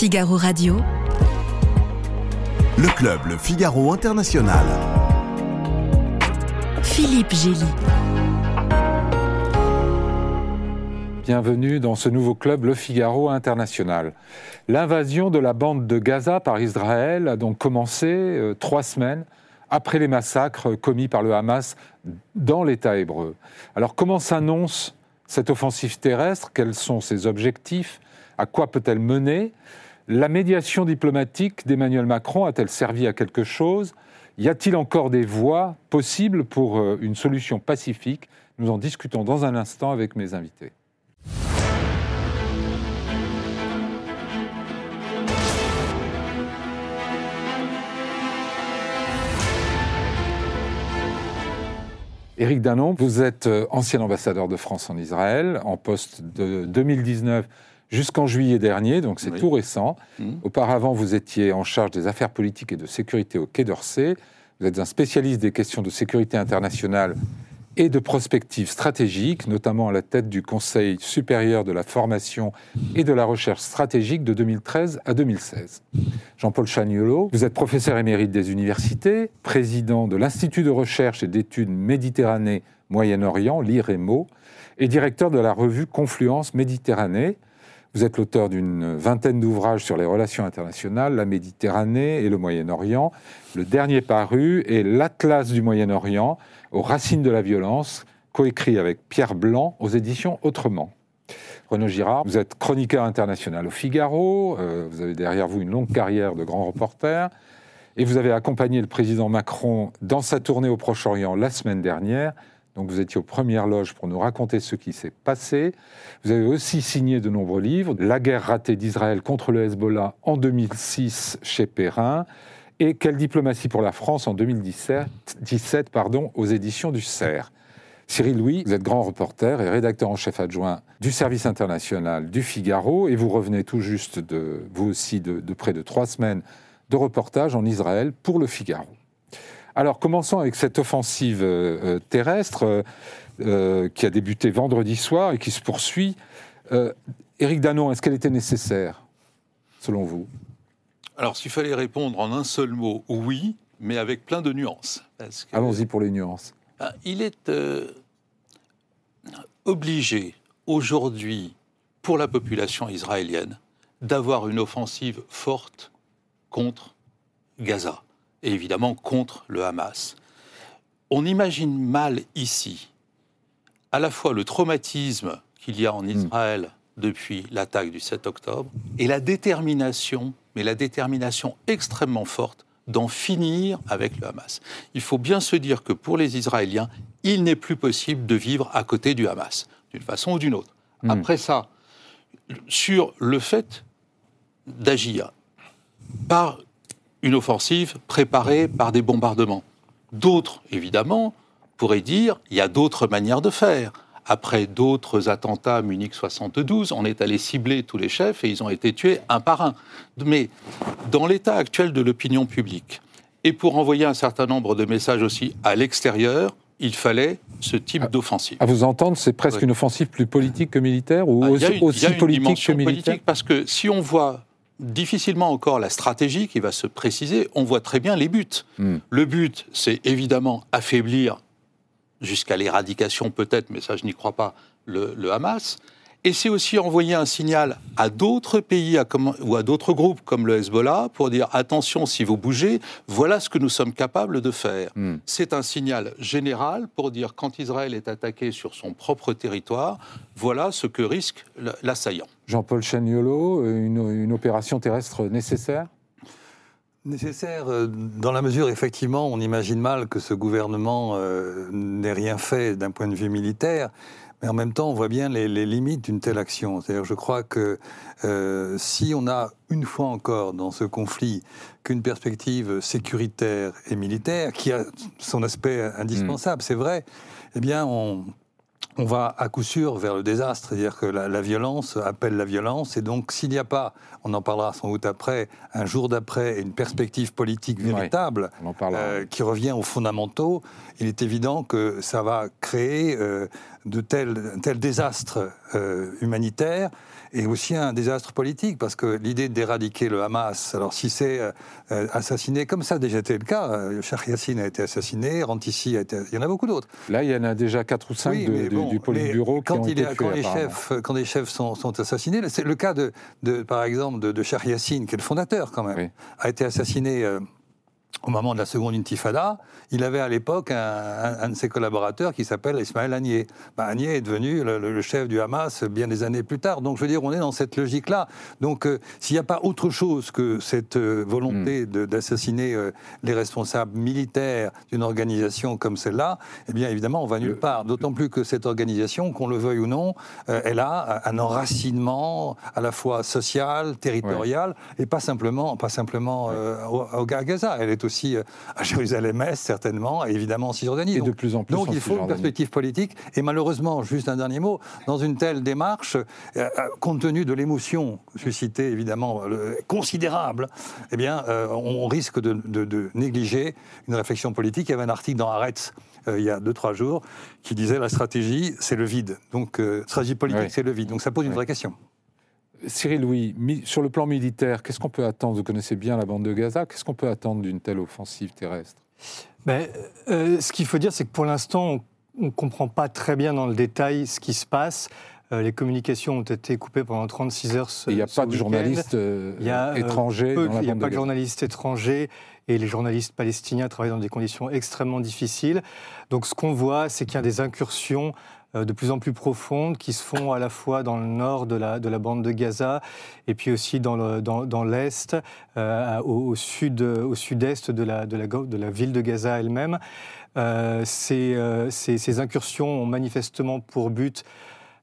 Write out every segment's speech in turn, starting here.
Figaro Radio. Le club Le Figaro International. Philippe Gély. Bienvenue dans ce nouveau club Le Figaro International. L'invasion de la bande de Gaza par Israël a donc commencé euh, trois semaines après les massacres commis par le Hamas dans l'État hébreu. Alors comment s'annonce cette offensive terrestre? Quels sont ses objectifs? À quoi peut-elle mener? La médiation diplomatique d'Emmanuel Macron a-t-elle servi à quelque chose? Y a-t-il encore des voies possibles pour euh, une solution pacifique? Nous en discutons dans un instant avec mes invités. Éric Danon, vous êtes euh, ancien ambassadeur de France en Israël, en poste de 2019 jusqu'en juillet dernier, donc c'est Oui. tout récent. Mhm. Auparavant, vous étiez en charge des affaires politiques et de sécurité au Quai d'Orsay. Vous êtes un spécialiste des questions de sécurité internationale et de prospective stratégique, notamment à la tête du Conseil supérieur de la formation et de la recherche stratégique de 2013 à 2016. Jean-Paul Chagnolot, vous êtes professeur émérite des universités, président de l'Institut de recherche et d'études Méditerranée Moyen-Orient, l'IREMO, et directeur de la revue Confluence Méditerranée. Vous êtes l'auteur d'une vingtaine d'ouvrages sur les relations internationales, la Méditerranée et le Moyen-Orient. Le dernier paru est L'Atlas du Moyen-Orient, aux racines de la violence, coécrit avec Pierre Blanc aux éditions Autrement. Renaud Girard, vous êtes chroniqueur international au Figaro, euh, vous avez derrière vous une longue carrière de grand reporter, et vous avez accompagné le président Macron dans sa tournée au Proche-Orient la semaine dernière. Donc vous étiez aux premières loges pour nous raconter ce qui s'est passé. Vous avez aussi signé de nombreux livres, La guerre ratée d'Israël contre le Hezbollah en 2006 chez Perrin, et Quelle diplomatie pour la France en 2017 17, pardon, aux éditions du CERF. Cyril Louis, vous êtes grand reporter et rédacteur en chef adjoint du service international du Figaro et vous revenez tout juste de, vous aussi, de près de trois semaines de reportage en Israël pour le Figaro. Alors commençons avec cette offensive euh, euh, terrestre euh, qui a débuté vendredi soir et qui se poursuit. Éric Danon, est-ce qu'elle était nécessaire, selon vous? Alors, s'il fallait répondre en un seul mot, oui, mais avec plein de nuances. Allons-y pour les nuances. ben, il est obligé aujourd'hui, pour la population israélienne, d'avoir une offensive forte contre Gaza et évidemment contre le Hamas. On imagine mal ici à la fois le traumatisme qu'il y a en Israël depuis l'attaque du 7 octobre et la détermination, mais la détermination extrêmement forte d'en finir avec le Hamas. Il faut bien se dire que pour les Israéliens, il n'est plus possible de vivre à côté du Hamas, d'une façon ou d'une autre. Mm. Après ça, sur le fait d'agir par une offensive préparée par des bombardements. D'autres, évidemment, pourraient dire il y a d'autres manières de faire. Après d'autres attentats à Munich 72, on est allé cibler tous les chefs et ils ont été tués un par un. Mais dans l'état actuel de l'opinion publique, et pour envoyer un certain nombre de messages aussi à l'extérieur, il fallait ce type d'offensive. À vous entendre, c'est presque Oui. une offensive plus politique que militaire ou Ah, y aussi, a une- il y aussi a une politique que militaire politique parce que si on voit difficilement encore la stratégie qui va se préciser, on voit très bien les buts. Hmm. Le but, c'est évidemment affaiblir jusqu'à l'éradication peut-être, mais ça je n'y crois pas, le, le Hamas. Et c'est aussi envoyer un signal à d'autres pays à comme- ou à d'autres groupes comme le Hezbollah pour dire attention, si vous bougez, voilà ce que nous sommes capables de faire. Hmm. C'est un signal général pour dire quand Israël est attaqué sur son propre territoire, voilà ce que risque l- l'assaillant. Jean-Paul Chagnolot, une, une opération terrestre nécessaire? Nécessaire euh, dans la mesure, effectivement, on imagine mal que ce gouvernement euh, n'ait rien fait d'un point de vue militaire, mais en même temps, on voit bien les, les limites d'une telle action. C'est-à-dire, je crois que euh, si on a une fois encore dans ce conflit qu'une perspective sécuritaire et militaire, qui a son aspect indispensable, c'est vrai, eh bien, on, on va à coup sûr vers le désastre. C'est-à-dire que la, la violence appelle la violence. Et donc, s'il n'y a pas, on en parlera sans doute après, un jour d'après, une perspective politique véritable, euh, qui revient aux fondamentaux, il est évident que ça va créer euh, de tels, tels désastres euh, humanitaires est aussi un désastre politique, parce que l'idée d'éradiquer le Hamas, alors si c'est euh, assassiné, comme ça a déjà été le cas, euh, Yassine a été assassiné, Rantissi a été... Il y en a beaucoup d'autres. Là, il y en a déjà 4 ou 5 Oui, de- bon, du Politburo mais qui quand ont il été est- tués, quand les chefs, quand les chefs sont, sont assassinés, c'est le cas de, de, par exemple, de, de Cheikh Yassine, qui est le fondateur quand même, Oui. a été assassiné euh, au moment de la seconde intifada. Il avait à l'époque un, un- un de ses collaborateurs qui s'appelle Ismaël Agnier. Ben, Agnier est devenu le, chef du Hamas bien des années plus tard. Donc je veux dire, on est dans cette logique-là. Donc euh, s'il n'y a pas autre chose que cette euh, volonté Hmm. d'assassiner euh, les responsables militaires d'une organisation comme celle-là, eh bien évidemment on va nulle Le- part. D'autant plus que cette organisation, qu'on le veuille ou non, elle a un enracinement à la fois social, territorial, et pas simplement, pas simplement au, Gaza. Elle est aussi euh, à Jérusalem-Est, certainement, et évidemment en Cisjordanie. Et Donc, de plus en plus donc en il faut une perspective politique. Et malheureusement, juste un dernier mot, dans une telle démarche, euh, euh, compte tenu de l'émotion suscitée évidemment le- considérable, eh bien, on risque de, de- de négliger une réflexion politique. Il y avait un article dans Haaretz il y a deux trois jours qui disait la stratégie, c'est le vide. Donc stratégie politique, Oui. c'est le vide. Donc ça pose une Oui. vraie question. Cyril Louis, sur le plan militaire, qu'est-ce qu'on peut attendre? Vous connaissez bien la bande de Gaza. Qu'est-ce qu'on peut attendre d'une telle offensive terrestre? Ben, euh, ce qu'il faut dire, c'est que pour l'instant, on ne comprend pas très bien dans le détail ce qui se passe. Euh, les communications ont été coupées pendant 36 heures. ce- Il n'y a pas de journalistes euh, euh, étrangers Il n'y a pas de de journalistes étrangers et les journalistes palestiniens travaillent dans des conditions extrêmement difficiles. Donc ce qu'on voit, c'est qu'il y a des incursions de plus en plus profondes qui se font à la fois dans le nord de la, de la bande de Gaza et puis aussi dans le- dans, dans l'est, euh, au, sud, au sud-est de la, de, la, ville de Gaza elle-même. Euh, ces, euh, ces- ces incursions ont manifestement pour but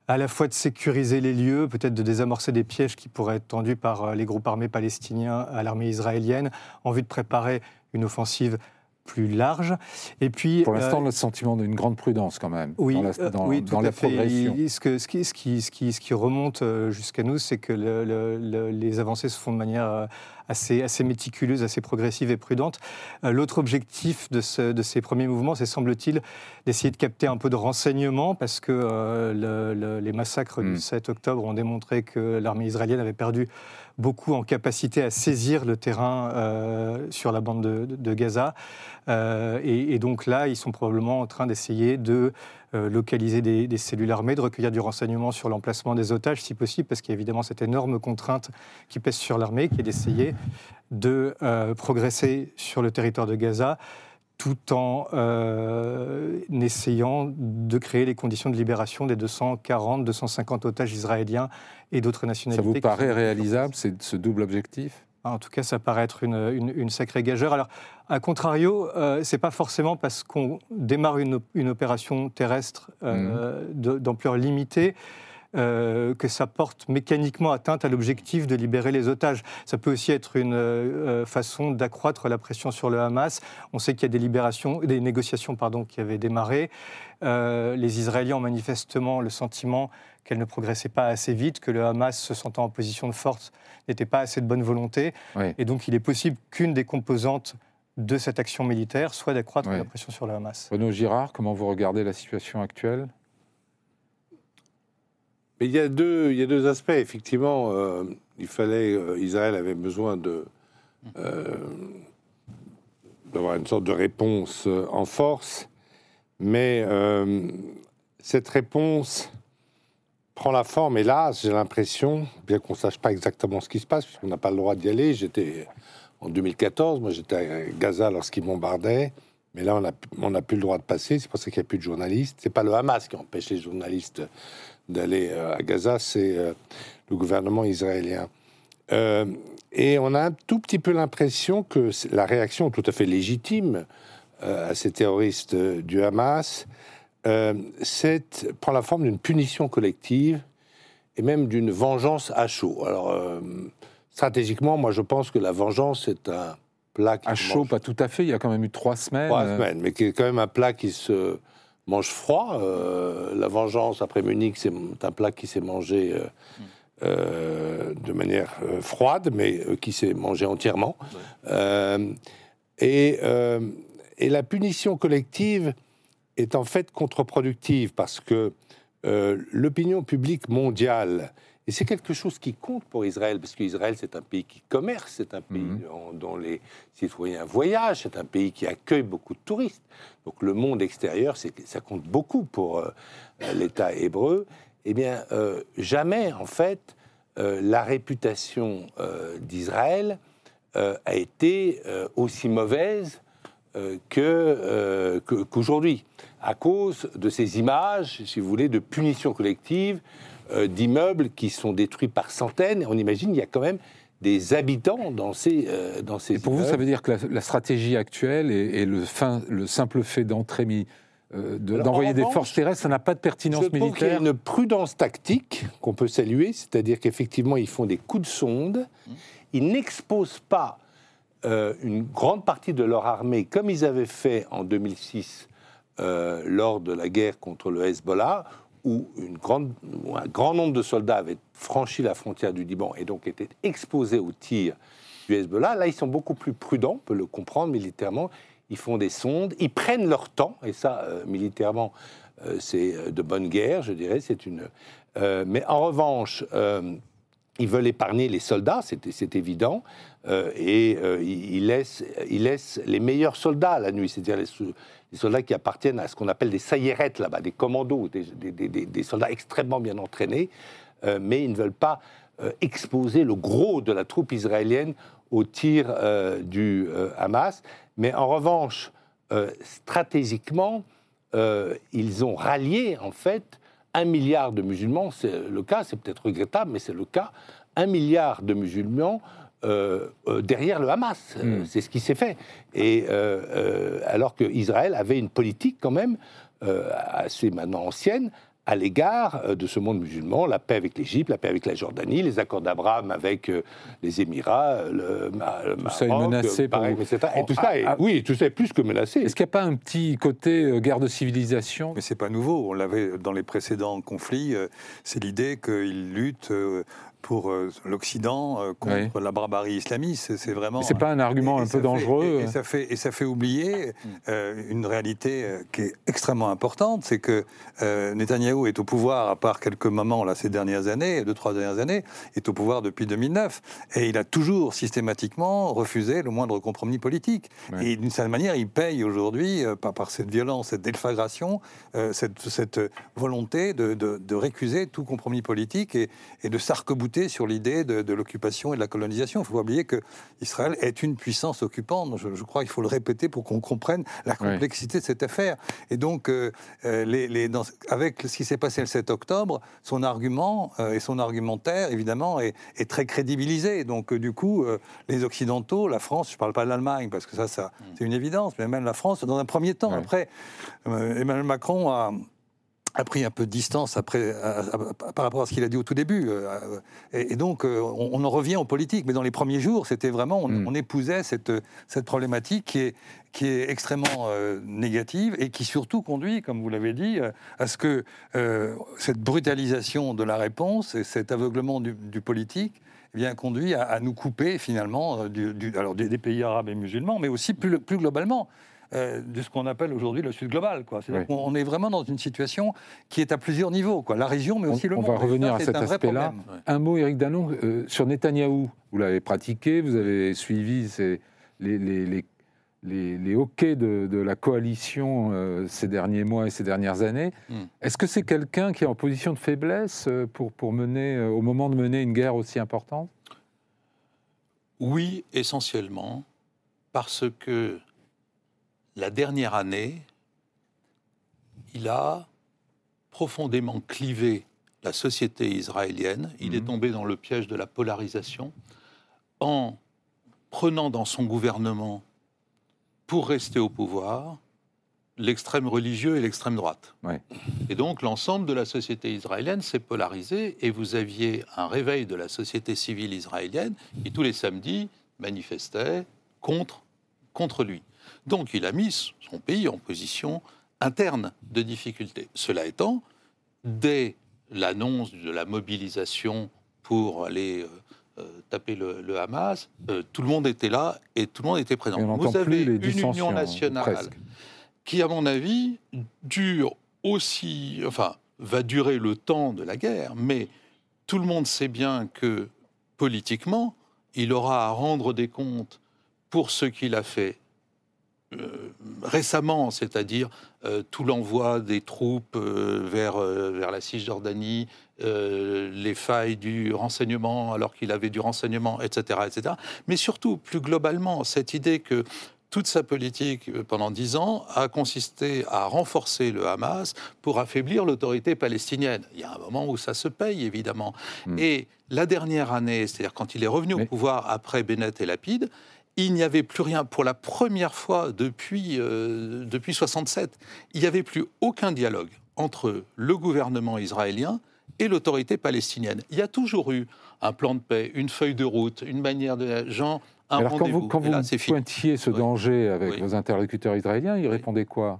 à la fois de sécuriser les lieux, peut-être de désamorcer des pièges qui pourraient être tendus par euh, les groupes armés palestiniens à l'armée israélienne, en vue de préparer une offensive plus large. Et puis, Pour l'instant, euh, le sentiment d'une grande prudence quand même oui, dans la, euh, dans, oui, dans tout la à fait. progression. Ce, que- ce qui, ce, qui, ce, qui, ce qui remonte euh, jusqu'à nous, c'est que le- le- le- les avancées se font de manière euh, assez, assez méticuleuse, assez progressive et prudente. Euh, L'autre objectif de, ce- de ces premiers mouvements, c'est semble-t-il d'essayer de capter un peu de renseignements, parce que euh, le- le- les massacres du 7 octobre ont démontré que l'armée israélienne avait perdu beaucoup en capacité à saisir le terrain euh, sur la bande de, Gaza. Euh, et, et donc là, ils sont probablement en train d'essayer de localiser des, des cellules armées, de recueillir du renseignement sur l'emplacement des otages, si possible, parce qu'il y a évidemment cette énorme contrainte qui pèse sur l'armée, qui est d'essayer de euh, progresser sur le territoire de Gaza tout en euh, essayant de créer les conditions de libération des 240, 250 otages israéliens et d'autres Ça nationalités. vous qui paraît réalisable, ce double objectif? En tout cas, ça paraît être une, une, une sacrée gageure. Alors, à contrario, euh, c'est pas forcément parce qu'on démarre une, op- une opération terrestre euh, de- d'ampleur limitée euh, que ça porte mécaniquement atteinte à l'objectif de libérer les otages. Ça peut aussi être une euh, façon d'accroître la pression sur le Hamas. On sait qu'il y a des libérations, des négociations pardon, qui avaient démarré. Euh, les Israéliens ont manifestement le sentiment qu'elles ne progressaient pas assez vite, que le Hamas, se sentant en position de force, n'était pas assez de bonne volonté. Oui. Et donc, il est possible qu'une des composantes de cette action militaire soit d'accroître Oui. la pression sur le Hamas. Renaud Girard, comment vous regardez la situation actuelle? Mais il y a deux, il y a deux aspects. Effectivement, euh, il fallait, euh, Israël avait besoin de euh, d'avoir une sorte de réponse en force, mais euh, cette réponse prend la forme, hélas, j'ai l'impression, bien qu'on ne sache pas exactement ce qui se passe, puisqu'on n'a pas le droit d'y aller. J'étais en 2014, moi j'étais à Gaza lorsqu'ils bombardaient, mais là on n'a plus le droit de passer, c'est pour ça qu'il n'y a plus de journalistes. C'est pas le Hamas qui empêche les journalistes d'aller euh, à Gaza, c'est euh, le gouvernement israélien. Euh, et on a un tout petit peu l'impression que la réaction tout à fait légitime à ces terroristes du Hamas prend la forme d'une punition collective et même d'une vengeance à chaud. Alors, stratégiquement, moi je pense que la vengeance est un plat qui À chaud, mange pas tout à fait. Il y a quand même eu trois semaines. trois Euh, semaines, mais qui est quand même un plat qui se mange froid. Euh, la vengeance après Munich, c'est un plat qui s'est mangé euh, euh, de manière froide, mais qui s'est mangé entièrement. Et, et la punition collective est en fait contre-productive parce que l'opinion publique mondiale Et c'est quelque chose qui compte pour Israël, parce qu'Israël, c'est un pays qui commerce, c'est un pays Mhm. dont les citoyens voyagent, c'est un pays qui accueille beaucoup de touristes. Donc le monde extérieur, ça compte beaucoup pour euh, l'État hébreu. Eh bien, euh, jamais, en fait, euh, la réputation d'Israël a été aussi mauvaise qu'aujourd'hui, à cause de ces images, si vous voulez, de punitions collectives, euh, d'immeubles qui sont détruits par centaines. On imagine il y a quand même des habitants dans ces, euh, dans ces Et pour vous, ça veut dire que la, la stratégie actuelle et, et le, fin- le simple fait euh, d'envoyer en des forces terrestres, ça n'a pas de pertinence Je trouve qu'il y a militaire. une prudence tactique qu'on peut saluer, c'est-à-dire qu'effectivement, ils font des coups de sonde, ils n'exposent pas euh, une grande partie de leur armée, comme ils avaient fait en 2006 euh, lors de la guerre contre le Hezbollah, où, un grand nombre de soldats avaient franchi la frontière du Liban et donc étaient exposés aux tirs du Hezbollah. Là, ils sont beaucoup plus prudents, on peut le comprendre militairement. Ils font des sondes, ils prennent leur temps, et ça, euh, militairement, euh, c'est euh, de bonne guerre, je dirais. C'est une. mais en revanche, ils veulent épargner les soldats, c'est évident, euh, et euh, laissent les meilleurs soldats la nuit, c'est-à-dire les, soldats qui appartiennent à ce qu'on appelle des saïrettes là-bas, des commandos, des, soldats extrêmement bien entraînés, euh, mais ils ne veulent pas euh, exposer le gros de la troupe israélienne au tir du Hamas. Mais en revanche, stratégiquement, ils ont rallié en fait un milliard de musulmans. C'est le cas, c'est peut-être regrettable, mais c'est le cas. Un milliard de musulmans euh, euh, derrière le Hamas. Euh, Mm. C'est ce qui s'est fait. Et euh, euh, alors qu'Israël avait une politique quand même euh, assez maintenant ancienne à l'égard de ce monde musulman, la paix avec l'Égypte, la paix avec la Jordanie, les accords d'Abraham avec les Émirats, le, Ma- le Tout ça est menacé par pareil, vous. etc. Et tout ça, est, Ah, ah. oui, tout ça est plus que menacé. Est-ce qu'il n'y a pas un petit côté euh, guerre de civilisation? Mais c'est pas nouveau. On l'avait dans les précédents conflits. euh, C'est l'idée qu'ils luttent euh, pour euh, l'Occident euh, contre la barbarie islamiste. C'est- vraiment. C'est pas un argument Et un peu dangereux et, et euh ça fait, et ça fait oublier euh, une réalité qui est extrêmement importante, c'est que Netanyahou est au pouvoir, à part quelques moments là ces dernières années, deux trois dernières années, est au pouvoir depuis 2009, et il a toujours systématiquement refusé le moindre compromis politique. Et d'une certaine manière, il paye aujourd'hui par, par cette violence, cette déflagration, cette, cette volonté de, de- de récuser tout compromis politique et, et de s'arc-bouter sur l'idée de, de l'occupation et de la colonisation. Il faut pas oublier que Israël est une puissance occupante. Je, je crois qu'il faut le répéter pour qu'on comprenne la complexité de cette affaire. Et donc, euh, euh, les, les- dans- avec ce qui s'est passé le 7 octobre, son argument euh, et son argumentaire, évidemment, est, est très crédibilisé. Donc, euh, du coup, les Occidentaux, la France, je ne parle pas de l'Allemagne, parce que ça, ça c'est une évidence, mais même la France, dans un premier temps. Après, Emmanuel Macron a a pris un peu de distance après, à- à- par rapport à ce qu'il a dit au tout début. euh, Et, et donc, euh, on, on en revient aux politiques. Mais dans les premiers jours, c'était vraiment, on, Mm. on épousait cette, cette problématique qui est, qui est extrêmement euh, négative et qui surtout conduit, comme vous l'avez dit, euh, à ce que euh, cette brutalisation de la réponse et cet aveuglement du, du politique eh bien, conduit à, à nous couper finalement euh, du, du- alors, des, des pays arabes et musulmans, mais aussi plus, plus globalement euh, de ce qu'on appelle aujourd'hui le Sud global. quoi. C'est-à-dire Oui. qu'on on est vraiment dans une situation qui est à plusieurs niveaux, quoi. la région, mais On, aussi le on monde. va Et revenir ça, à c'est cet un vrai aspect-là. problème. Un mot, Éric Dallon, euh, sur Netanyahou. Vous l'avez pratiqué, vous avez suivi ces- les, les, les, les- les hoquets de, de la coalition euh, ces derniers mois et ces dernières années. Hmm. Est-ce que c'est quelqu'un qui est en position de faiblesse pour, pour mener, au moment de mener une guerre aussi importante? Oui, essentiellement, parce que la dernière année, il a profondément clivé la société israélienne. Il est Mhm. tombé dans le piège de la polarisation en prenant dans son gouvernement, pour rester au pouvoir, l'extrême religieux et l'extrême droite. Ouais. Et donc l'ensemble de la société israélienne s'est polarisé et vous aviez un réveil de la société civile israélienne qui tous les samedis manifestait contre, contre lui. Donc il a mis son pays en position interne de difficulté. Cela étant, dès l'annonce de la mobilisation pour aller euh, euh, taper le, le Hamas, euh, tout le monde était là et tout le monde était présent. On Vous avez une union nationale presque. qui, à mon avis, dure aussi, enfin, va durer le temps de la guerre, mais tout le monde sait bien que politiquement, il aura à rendre des comptes pour ce qu'il a fait euh, récemment, c'est-à-dire euh, tout l'envoi des troupes euh, vers, vers la Cisjordanie, les failles du renseignement alors qu'il avait du renseignement, etc., etc. Mais surtout, plus globalement, cette idée que toute sa politique pendant dix ans a consisté à renforcer le Hamas pour affaiblir l'autorité palestinienne. Il y a un moment où ça se paye, évidemment. Hmm. Et la dernière année, c'est-à-dire quand il est revenu au pouvoir après Bennett et Lapide, il n'y avait plus rien pour la première fois depuis, euh, depuis 67. Il n'y avait plus aucun dialogue entre le gouvernement israélien et l'autorité palestinienne. Il y a toujours eu un plan de paix, une feuille de route, une manière de... Jean, un Alors quand vous, quand vous pointiez ce danger avec vos interlocuteurs israéliens, ils répondaient quoi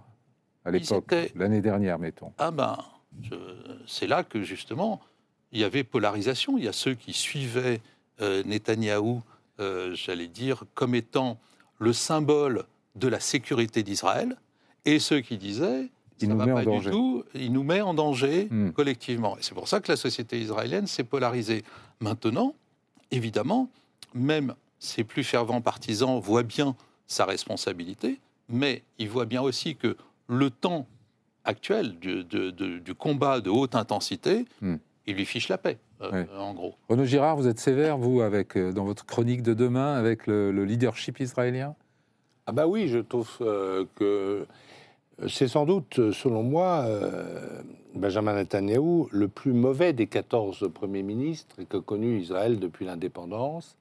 à l'époque, l'année dernière, mettons? Ah ben, c'est là que justement, il y avait polarisation. Il y a ceux qui suivaient euh, Netanyahou euh, j'allais dire, comme étant le symbole de la sécurité d'Israël, et ceux qui disaient il nous met en danger. Tout, il nous met en danger hmm. collectivement. Et c'est pour ça que la société israélienne s'est polarisée. Maintenant, évidemment, même ses plus fervents partisans voient bien sa responsabilité, mais ils voient bien aussi que le temps actuel du, du combat de haute intensité, hmm. Il lui fiche la paix. Euh, en gros. Renaud Girard, vous êtes sévère, vous, avec, euh, dans votre chronique de demain, avec le, leadership israélien? Ah bah oui, je trouve euh, que c'est sans doute, selon moi, Benjamin Netanyahou, le plus mauvais des 14 premiers ministres que connu Israël depuis l'indépendance.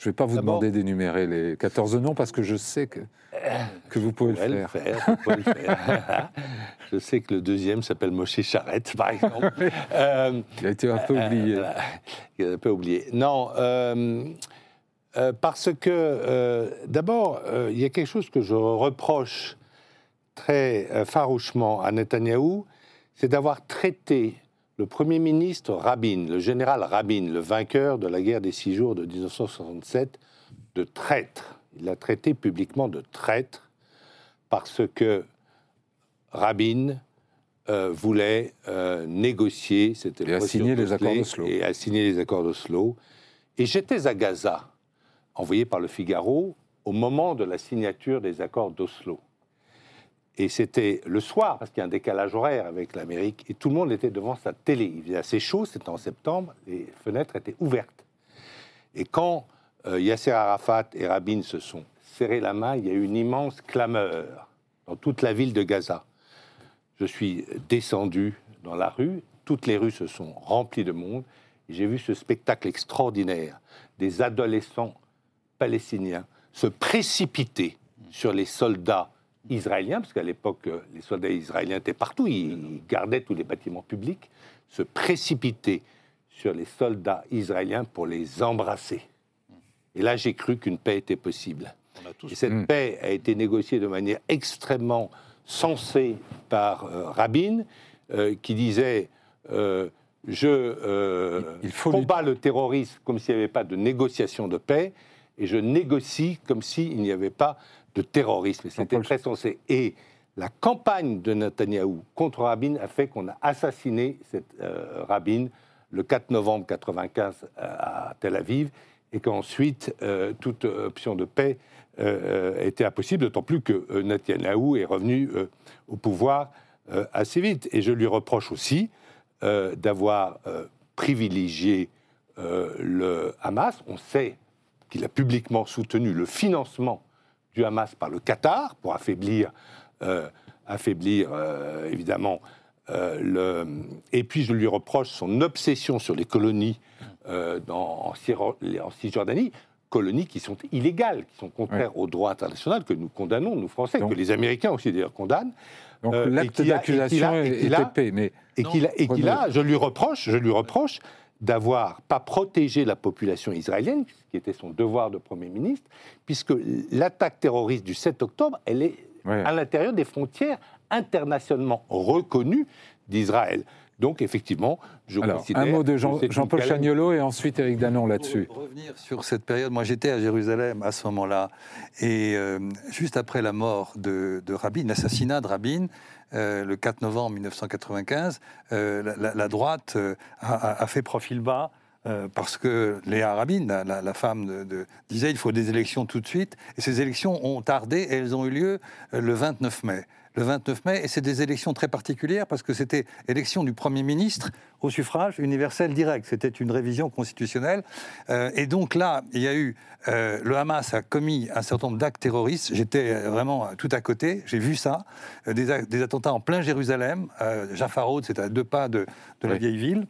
Je ne vais pas vous demander d'énumérer les 14 noms parce que je sais que, que vous pouvez le faire. je sais que le deuxième s'appelle Moshe Charette, par exemple. Euh, il a été un peu oublié. Euh, il a un peu oublié. Non, euh, parce que d'abord, il y a quelque chose que je reproche très farouchement à Netanyahou, c'est d'avoir traité le Premier ministre Rabin, le général Rabin, le vainqueur de la guerre des six jours de 1967, de traître. Il l'a traité publiquement de traître parce que Rabin euh, voulait euh, négocier, c'était et signer les accords d'Oslo. Et a signé les accords d'Oslo. Et j'étais à Gaza, envoyé par le Figaro, au moment de la signature des accords d'Oslo. Et c'était le soir, parce qu'il y a un décalage horaire avec l'Amérique, et tout le monde était devant sa télé. Il faisait assez chaud, c'était en septembre, les fenêtres étaient ouvertes. Et quand euh, Yasser Arafat et Rabin se sont serrés la main, il y a eu une immense clameur dans toute la ville de Gaza. Je suis descendu dans la rue, toutes les rues se sont remplies de monde, et j'ai vu ce spectacle extraordinaire des adolescents palestiniens se précipiter sur les soldats israéliens, parce qu'à l'époque, euh, les soldats israéliens étaient partout, ils gardaient tous les bâtiments publics, se précipiter sur les soldats israéliens pour les embrasser. Et là, j'ai cru qu'une paix était possible. Et cette hmm. paix a été négociée de manière extrêmement sensée par euh, Rabin, euh, qui disait Je Il faut combats le terrorisme comme s'il n'y avait pas de négociation de paix, et je négocie comme s'il n'y avait pas de terrorisme. C'était très sensé. Et la campagne de Netanyahou contre Rabin a fait qu'on a assassiné cette, euh, Rabin le 4 novembre 1995 euh, à Tel Aviv et qu'ensuite euh, toute option de paix était impossible, d'autant plus que Netanyahou est revenu au pouvoir assez vite. Et je lui reproche aussi d'avoir privilégié le Hamas. On sait qu'il a publiquement soutenu le financement du Hamas par le Qatar pour affaiblir, euh, affaiblir euh, évidemment euh, le. Et puis je lui reproche son obsession sur les colonies dans, en, Cisjordanie, colonies qui sont illégales, qui sont contraires au droit international que nous condamnons, nous Français, que les Américains aussi d'ailleurs condamnent. Donc l'acte d'accusation est épais, mais et qu'il a, et qu'il a, je lui reproche, je lui reproche d'avoir pas protégé la population israélienne, qui était son devoir de Premier ministre, puisque l'attaque terroriste du 7 octobre, elle est à l'intérieur des frontières internationalement reconnues d'Israël. Donc, effectivement, je Alors, considère un mot de Jean- Jean-Paul. Chagnolot et ensuite Eric Danon là-dessus. Pour revenir sur cette période, moi j'étais à Jérusalem à ce moment-là, et euh, juste après la mort de, de Rabin, l'assassinat de Rabin, euh, le 4 novembre 1995, euh, la, droite euh, a, fait profil bas. euh, parce que Léa Rabin, la, la- la femme de, de- disait il faut des élections tout de suite, et ces élections ont tardé et elles ont eu lieu le 29 mai. Le 29 mai, et c'est des élections très particulières parce que c'était élection du Premier ministre au suffrage universel direct. C'était une révision constitutionnelle. Euh, et donc là, il y a eu. euh, le Hamas a commis un certain nombre d'actes terroristes. J'étais euh, vraiment tout à côté, j'ai vu ça. Des, attentats en plein Jérusalem. Euh, Jaffa Road, c'est à deux pas de, de la vieille ville.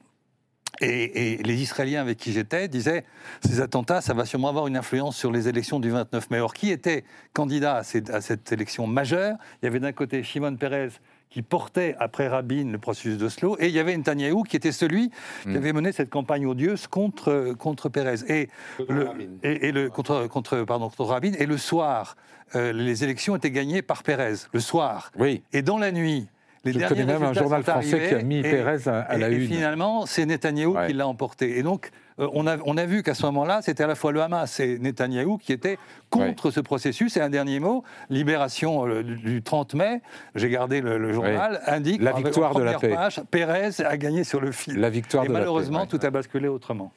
Et, et les Israéliens avec qui j'étais disaient ces attentats, ça va sûrement avoir une influence sur les élections du 29 mai. Or, qui était candidat à, ces- à cette élection majeure? Il y avait d'un côté Shimon Peres qui portait après Rabin le processus d'Oslo, et il y avait Netanyahou qui était celui qui Mm. avait mené cette campagne odieuse contre, contre Pérez. Et le, Rabin. et, et le, contre, contre, pardon, contre Rabin. Et le soir, euh, les élections étaient gagnées par Pérez, le soir. Oui. Et dans la nuit, les Je derniers connais même un résultats journal sont français arrivés qui a mis et- Pérez à, à la et, et une. finalement, c'est Netanyahou Ouais. qui l'a emporté. Et donc, euh, on, a, on a vu qu'à ce moment-là, c'était à la fois le Hamas et Netanyahou qui étaient contre ce processus. Et un dernier mot, Libération euh, du du 30 mai, j'ai gardé le, le journal, indique La en- en victoire de la paix. page, Pérez a gagné sur le fil. La victoire et de la paix, malheureusement, ouais. tout a basculé autrement.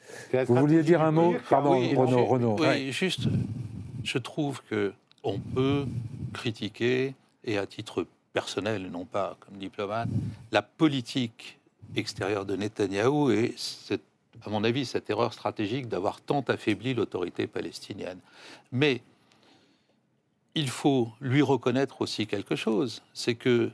Vous vouliez dire un mot Pardon, oui, Renaud. Renaud. Oui, Ouais. juste, je trouve que on peut critiquer, et à titre personnel, non pas comme diplomate, la politique extérieure de Netanyahou et, à mon avis, cette erreur stratégique d'avoir tant affaibli l'autorité palestinienne. Mais il faut lui reconnaître aussi quelque chose, c'est que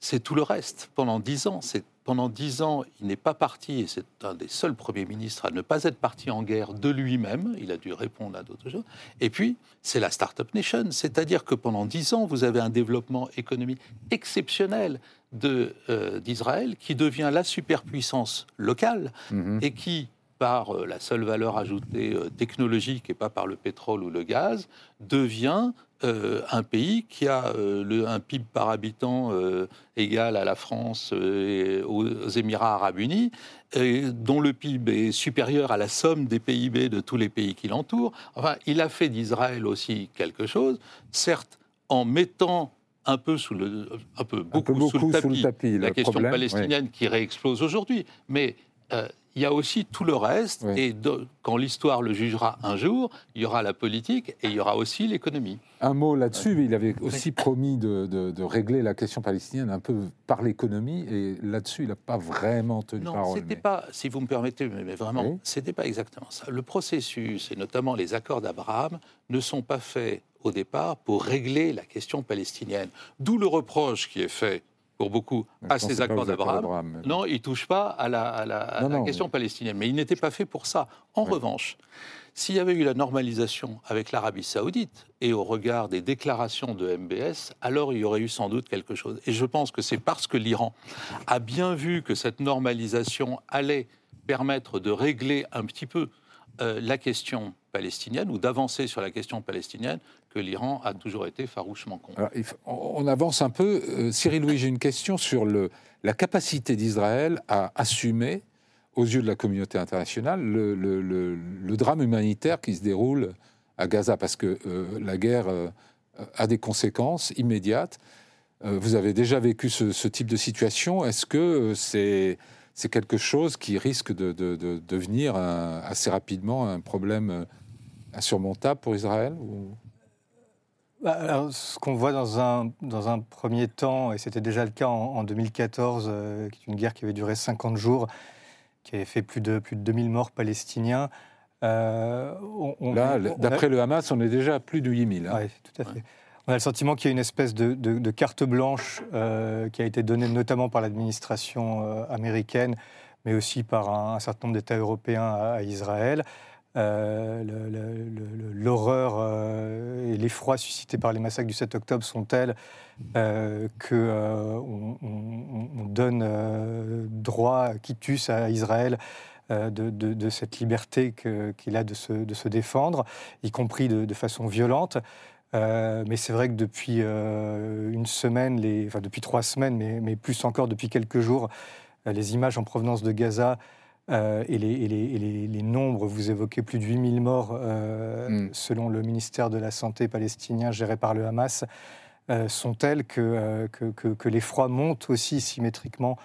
c'est tout le reste. Pendant dix ans, c'est pendant dix ans, il n'est pas parti, et c'est un des seuls premiers ministres à ne pas être parti en guerre de lui-même. Il a dû répondre à d'autres choses. Et puis, c'est la Startup Nation, c'est-à-dire que pendant dix ans, vous avez un développement économique exceptionnel de, euh, d'Israël qui devient la superpuissance locale Mhm. et qui, par euh, la seule valeur ajoutée euh, technologique et pas par le pétrole ou le gaz, devient euh, un pays qui a euh, le, un PIB par habitant euh, égal à la France et aux, aux Émirats arabes unis, et dont le PIB est supérieur à la somme des PIB de tous les pays qui l'entourent. Enfin, il a fait d'Israël aussi quelque chose, certes en mettant un peu sous le, un peu beaucoup, beaucoup sous le tapis, tapis, la question problème, palestinienne qui réexplose aujourd'hui. Mais il y a aussi tout le reste, Oui. et de- quand l'histoire le jugera un jour, il y aura la politique et il y aura aussi l'économie. Un mot là-dessus, il avait aussi promis de, de- de régler la question palestinienne un peu par l'économie, et là-dessus, il n'a pas vraiment tenu Non, parole. c'était mais- pas, si vous me permettez, mais mais vraiment, c'était pas exactement ça. Le processus, et notamment les accords d'Abraham, ne sont pas faits au départ pour régler la question palestinienne. D'où le reproche qui est fait pour beaucoup à ces accords d'Abraham. Non, il ne touche pas à la, à la- à Non, la non, question mais- palestinienne, mais il n'était pas fait pour ça. En revanche, s'il y avait eu la normalisation avec l'Arabie saoudite et au regard des déclarations de MBS, alors il y aurait eu sans doute quelque chose. Et je pense que c'est parce que l'Iran a bien vu que cette normalisation allait permettre de régler un petit peu euh, la question palestinienne ou d'avancer sur la question palestinienne que l'Iran a toujours été farouchement contre. On avance un peu. Euh, Cyril Louis, j'ai une question sur la capacité d'Israël à assumer, aux yeux de la communauté internationale, le, drame humanitaire qui se déroule à Gaza, parce que euh, la guerre euh, a des conséquences immédiates. Vous avez déjà vécu ce, type de situation. Est-ce que c'est quelque chose qui risque de, de- de devenir assez rapidement un problème insurmontable pour Israël alors, ce qu'on voit dans un, dans un premier temps, et c'était déjà le cas en, en 2014, euh, qui est une guerre qui avait duré 50 jours, qui avait fait plus de, plus de 2000 morts palestiniens. euh, on- on- Là, a- d'après le Hamas, on est déjà à plus de 8000. hein. Ouais, tout à fait. On a le sentiment qu'il y a une espèce de, de- de carte blanche euh, qui a été donnée notamment par l'administration américaine, mais aussi par un, un certain nombre d'États européens à, à Israël. Euh, L'horreur euh, et l'effroi suscités par les massacres du 7 octobre sont tels euh, euh, on, on- on donne droit, quitus à Israël de, cette liberté qu'il a de se, défendre, y compris de, façon violente. Mais c'est vrai que depuis une semaine, enfin depuis trois semaines, mais plus encore depuis quelques jours, les images en provenance de Gaza et, les, nombres, vous évoquez plus de 8000 morts mm. selon le ministère de la Santé palestinien géré par le Hamas, sont telles que, que, que l'effroi monte aussi symétriquement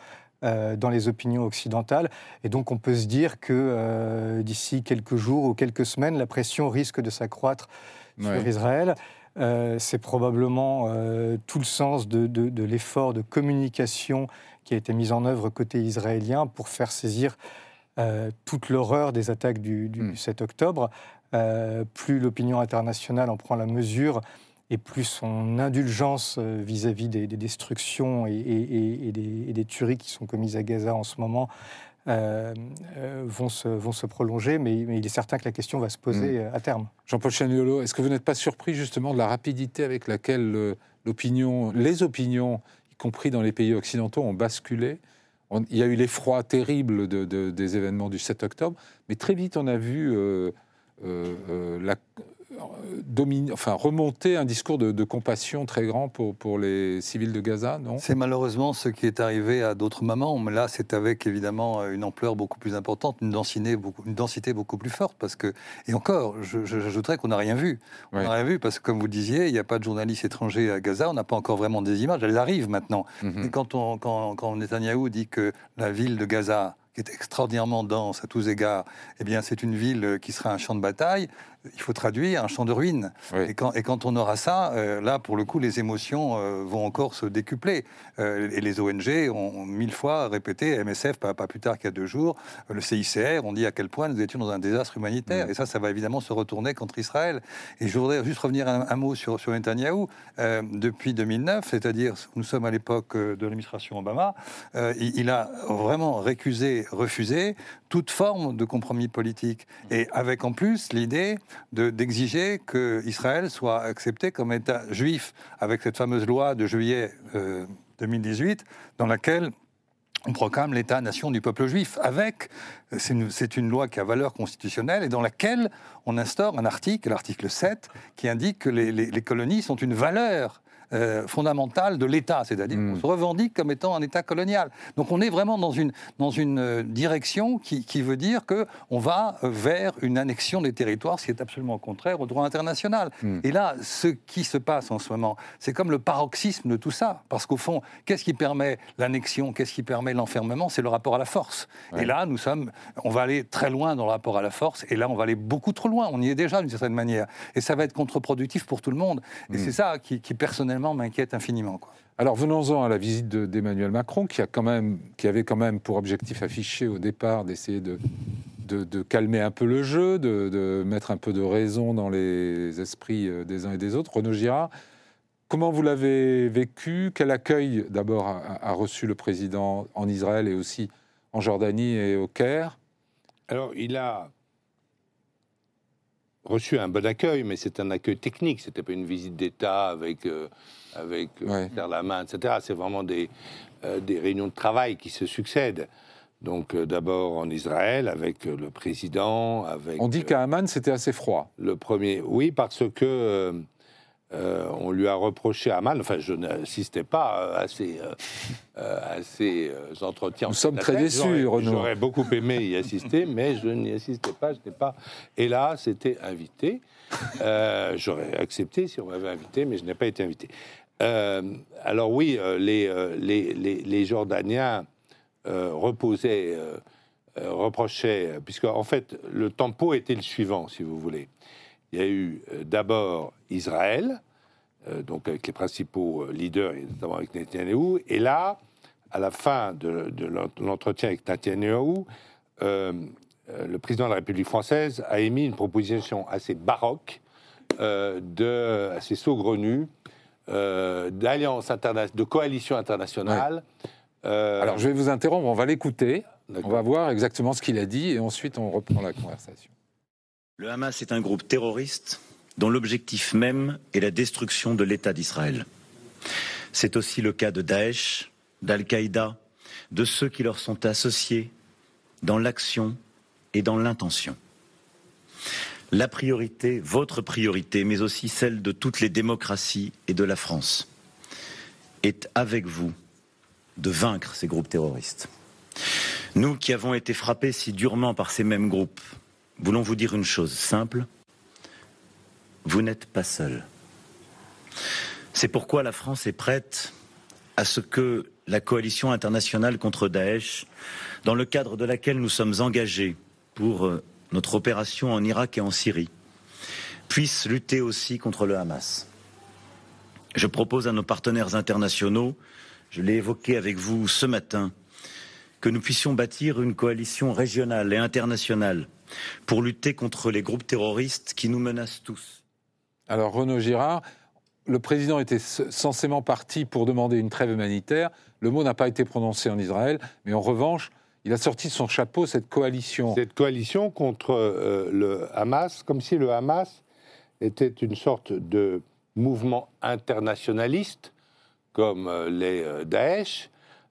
euh, dans les opinions occidentales. Et donc on peut se dire que euh, d'ici quelques jours ou quelques semaines, la pression risque de s'accroître sur Israël. Euh, c'est probablement tout le sens de, l'effort de communication qui a été mis en œuvre côté israélien pour faire saisir toute l'horreur des attaques du, du 7 hmm. octobre. plus l'opinion internationale en prend la mesure, et plus son indulgence euh, vis-à-vis des, destructions et, des, tueries qui sont commises à Gaza en ce moment euh, euh, vont, se, vont se prolonger, mais, il est certain que la question va se poser mm. à terme. Jean-Paul Chaniolo, est-ce que vous n'êtes pas surpris justement de la rapidité avec laquelle l'opinion, les opinions, y compris dans les pays occidentaux, ont basculé Il y a eu l'effroi terrible de, des événements du 7 octobre, mais très vite on a vu la, enfin, remonter un discours de, compassion très grand pour, pour les civils de Gaza, non? C'est malheureusement ce qui est arrivé à d'autres moments. Mais là, c'est avec évidemment une ampleur beaucoup plus importante, une densité beaucoup, une densité beaucoup plus forte. Parce que, et encore, j'ajouterais qu'on n'a rien vu. On n'a rien vu parce que, comme vous le disiez, il n'y a pas de journalistes étrangers à Gaza. On n'a pas encore vraiment des images. Elles arrivent maintenant. Mhm. Et quand, on, quand, quand Netanyahou dit que la ville de Gaza qui est extraordinairement dense à tous égards, eh bien, c'est une ville qui sera un champ de bataille il faut traduire un champ de ruines. Et, quand, et, quand, on aura ça, euh, là, pour le coup, les émotions euh, vont encore se décupler. Euh, et les ONG ont, mille fois répété, MSF, pas, plus tard qu'il y a deux jours, le CICR, on dit à quel point nous étions dans un désastre humanitaire. Et ça, ça va évidemment se retourner contre Israël. Et je voudrais juste revenir un, mot sur, sur Netanyahou. depuis 2009, c'est-à-dire, nous sommes à l'époque de l'administration Obama, il, il, a vraiment récusé, refusé toute forme de compromis politique. Et avec en plus l'idée d'exiger qu'Israël soit accepté comme État juif, avec cette fameuse loi de juillet 2018, euh, dans laquelle on proclame l'État-nation du peuple juif, avec, c'est une, loi qui a valeur constitutionnelle, et dans laquelle on instaure un article, l'article 7, qui indique que les colonies sont une valeur euh, fondamentale de l'État, c'est-à-dire qu'on hmm. se revendique comme étant un État colonial. Donc on est vraiment dans une, dans une euh, direction qui, qui veut dire qu'on va vers une annexion des territoires, ce qui est absolument contraire au droit international. Hmm. Et là, ce qui se passe en ce moment, c'est comme le paroxysme de tout ça, parce qu'au fond, qu'est-ce qui permet l'annexion, qu'est-ce qui permet l'enfermement? C'est le rapport à la force. Et là, nous sommes, on va aller très loin dans le rapport à la force, et là, on va aller beaucoup trop loin. On y est déjà d'une certaine manière, et ça va être contre-productif pour tout le monde. Et hmm. c'est ça qui, qui personnellement m'inquiète infiniment. Quoi. Alors venons-en à la visite d'Emmanuel Macron, qui, a quand même, qui avait quand même pour objectif affiché au départ d'essayer de, de, calmer un peu le jeu, de, mettre un peu de raison dans les esprits euh, des uns et des autres. Renaud Girard, comment vous l'avez vécu? Quel accueil d'abord a, reçu le président en Israël et aussi en Jordanie et au Caire? Alors il a reçu un bon accueil, mais c'est un accueil technique. C'était pas une visite d'État avec euh, avec euh, la main, etc. C'est vraiment des euh, des réunions de travail qui se succèdent. Donc d'abord en Israël avec le président, avec. On dit qu'à Amman c'était assez froid. Le premier, oui, parce que euh, on lui a reproché à mal, enfin je n'assistais pas à ces, à ces entretiens. Nous sommes très déçus, Renaud. J'aurais beaucoup aimé y assister, mais je n'y assistais pas, je n'ai pas. Et là, c'était invité. Euh, j'aurais accepté si on m'avait invité, mais je n'ai pas été invité. Euh, alors oui, les, les, les, Jordaniens reposaient, reprochaient, puisque en fait le tempo était le suivant, si vous voulez il y a eu euh, d'abord Israël, euh, donc avec les principaux euh, leaders, notamment avec Netanyahu, et là, à la fin de, l'entretien avec Netanyahu, le président de la République française a émis une proposition assez baroque, de, assez saugrenue, d'alliance internationale, de coalition internationale. Alors je vais vous interrompre, on va l'écouter, on va voir exactement ce qu'il a dit, et ensuite on reprend la conversation. Le Hamas est un groupe terroriste dont l'objectif même est la destruction de l'État d'Israël. C'est aussi le cas de Daesh, d'Al-Qaïda, de ceux qui leur sont associés dans l'action et dans l'intention. La priorité, votre priorité, mais aussi celle de toutes les démocraties et de la France, est avec vous de vaincre ces groupes terroristes. Nous qui avons été frappés si durement par ces mêmes groupes, voulons vous dire une chose simple. Vous n'êtes pas seul. C'est pourquoi la France est prête à ce que la coalition internationale contre Daesh, dans le cadre de laquelle nous sommes engagés pour euh, notre opération en Irak et en Syrie, puisse lutter aussi contre le Hamas. Je propose à nos partenaires internationaux, je l'ai évoqué avec vous ce matin, que nous puissions bâtir une coalition régionale et internationale pour lutter contre les groupes terroristes qui nous menacent tous. Alors Renaud Girard, le président était censément parti pour demander une trêve humanitaire. Le mot n'a pas été prononcé en Israël, mais en revanche, il a sorti de son chapeau cette coalition. Cette coalition contre euh, le Hamas, comme si le Hamas était une sorte de mouvement internationaliste, comme euh, les euh, Daesh,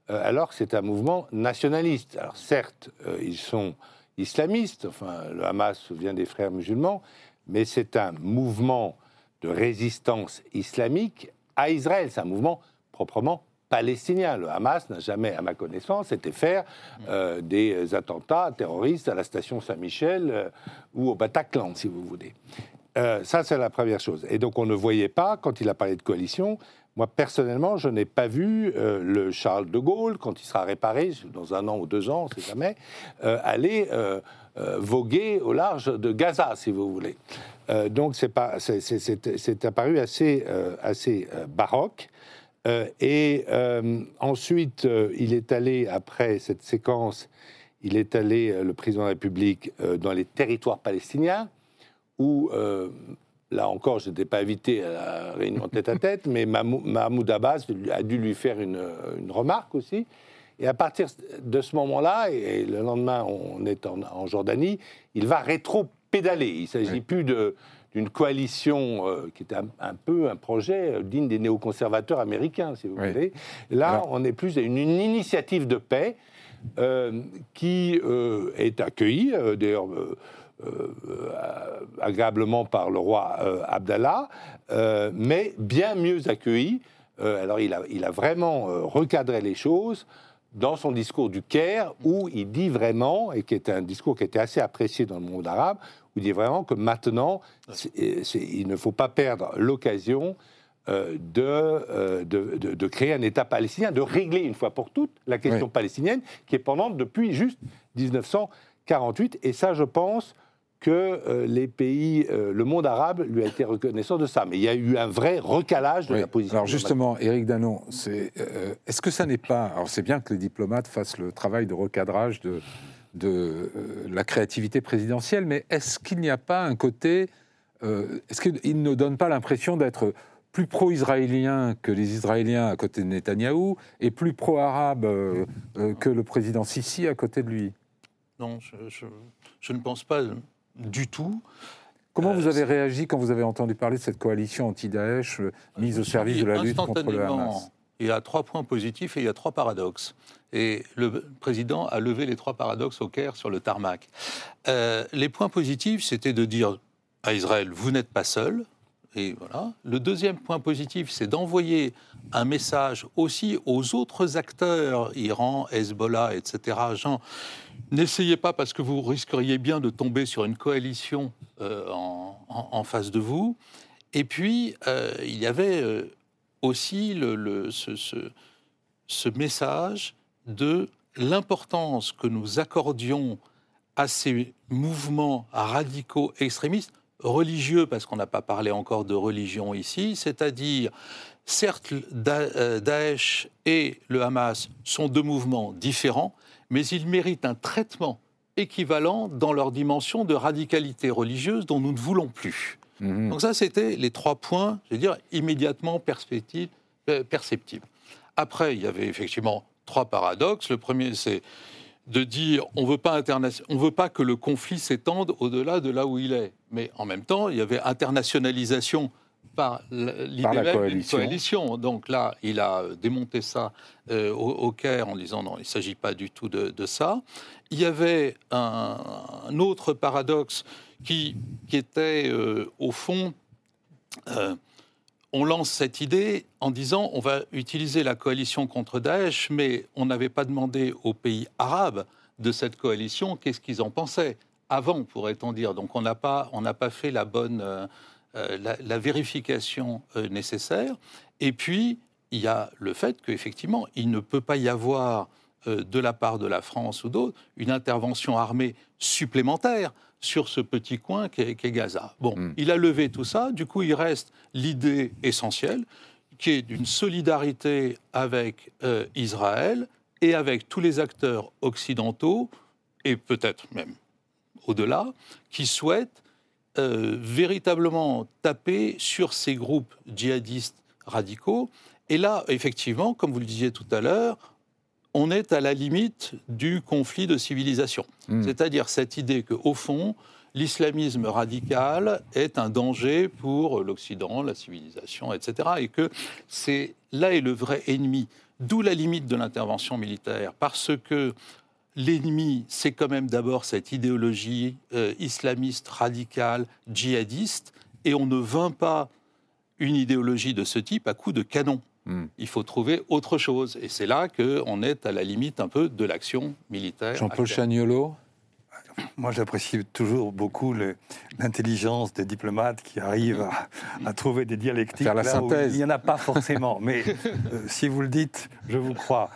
alors que c'est un mouvement nationaliste. Alors certes, ils sont islamistes, enfin le Hamas vient des frères musulmans, mais c'est un mouvement de résistance islamique à Israël. C'est un mouvement proprement palestinien. Le Hamas n'a jamais, à ma connaissance, été faire euh, des attentats terroristes à la station Saint-Michel euh, ou au Bataclan, si vous voulez. Euh, ça, c'est la première chose. Et donc, on ne voyait pas, quand il a parlé de coalition, moi, personnellement, je n'ai pas vu le Charles de Gaulle, quand il sera réparé, dans un an ou deux ans, on ne sait jamais, aller voguer au large de Gaza, si vous voulez. donc, c'est apparu assez, assez baroque. Euh, et euh, ensuite, euh, il est allé, après cette séquence, il est allé, le président de la République, dans les territoires palestiniens, où, là encore, je n'étais pas invité à la réunion tête-à-tête, mais Mahmoud Abbas a dû lui faire une, remarque aussi. Et à partir de ce moment-là, et, le lendemain, on est en, Jordanie, il va rétro-pédaler. Il ne s'agit plus d'une coalition euh, qui était un, peu un projet euh, digne des néoconservateurs américains, si vous voulez. Là, on est plus à une, initiative de paix euh, qui est accueillie, d'ailleurs. Agréablement par le roi Abdallah, mais bien mieux accueillie. alors il a, il a vraiment recadré les choses dans son discours du Caire, où il dit vraiment, et qui est un discours qui était assez apprécié dans le monde arabe, où il dit vraiment que maintenant, il ne faut pas perdre l'occasion euh, euh, de, de, créer un État palestinien, de régler une fois pour toutes la question palestinienne, qui est pendante depuis juste 1948. Et ça, je pense que euh, les pays, le monde arabe lui a été reconnaissant de ça. Mais il y a eu un vrai recalage de la position. Alors justement, Éric Danon, est-ce que ça n'est pas... Alors c'est bien que les diplomates fassent le travail de recadrage de de euh, la créativité présidentielle, mais est-ce qu'il n'y a pas un côté, euh, est-ce qu'il ne donne pas l'impression d'être plus pro-israélien que les Israéliens à côté de Netanyahou et plus pro-arabe euh, que le président Sisi à côté de lui? Non, je, ne pense pas du tout. Comment vous avez réagi quand vous avez entendu parler de cette coalition anti-Daesh mise au service de la lutte contre le Hamas il y a trois points positifs et il y a trois paradoxes. Et le président a levé les trois paradoxes au Caire sur le tarmac. Euh, les points positifs, c'était de dire à Israël, vous n'êtes pas seul. Et voilà. Le deuxième point positif, c'est d'envoyer un message aussi aux autres acteurs, Iran, Hezbollah, etc. N'essayez pas parce que vous risqueriez bien de tomber sur une coalition euh, en, face de vous. Et puis, euh, il y avait aussi le, ce, message de l'importance que nous accordions à ces mouvements radicaux extrémistes, religieux, parce qu'on n'a pas parlé encore de religion ici, c'est-à-dire, certes, euh, Daesh et le Hamas sont deux mouvements différents, mais ils méritent un traitement équivalent dans leur dimension de radicalité religieuse dont nous ne voulons plus. Mhm. Donc ça, c'était les trois points, je veux dire, immédiatement euh, perceptibles. Après, il y avait effectivement trois paradoxes. Le premier, c'est de dire on veut pas on veut pas que le conflit s'étende au-delà de là où il est. Mais en même temps, il y avait internationalisation par l'idée même d'une coalition. Donc là, il a démonté ça euh, au, Caire en disant non, il ne s'agit pas du tout de, ça. Il y avait un, autre paradoxe qui, qui était euh, au fond, euh, on lance cette idée en disant on va utiliser la coalition contre Daesh, mais on n'avait pas demandé aux pays arabes de cette coalition qu'est-ce qu'ils en pensaient avant, pourrait-on dire. Donc on n'a pas, pas fait la bonne, euh, euh, la, vérification euh, nécessaire. Et puis il y a le fait qu'effectivement il ne peut pas y avoir de la part de la France ou d'autres une intervention armée supplémentaire sur ce petit coin qu'est qu'est Gaza. Bon, Mm. il a levé tout ça, du coup il reste l'idée essentielle qui est d'une solidarité avec euh, Israël et avec tous les acteurs occidentaux, et peut-être même au-delà, qui souhaitent euh, véritablement taper sur ces groupes djihadistes radicaux. Et là, effectivement, comme vous le disiez tout à l'heure, on est à la limite du conflit de civilisation. Mm. C'est-à-dire cette idée qu'au fond, l'islamisme radical est un danger pour l'Occident, la civilisation, etc. Et que c'est là est le vrai ennemi. D'où la limite de l'intervention militaire, parce que l'ennemi, c'est quand même d'abord cette idéologie euh, islamiste, radicale, djihadiste, et on ne vainc pas une idéologie de ce type à coup de canon. Hmm. Il faut trouver autre chose. Et c'est là qu'on est à la limite un peu de l'action militaire. Jean-Paul. Chagnolot Moi, j'apprécie toujours beaucoup l'intelligence des diplomates qui arrivent à, à trouver des dialectiques. Faire la là où. Il n'y en a pas forcément. Mais euh, si vous le dites, je vous crois.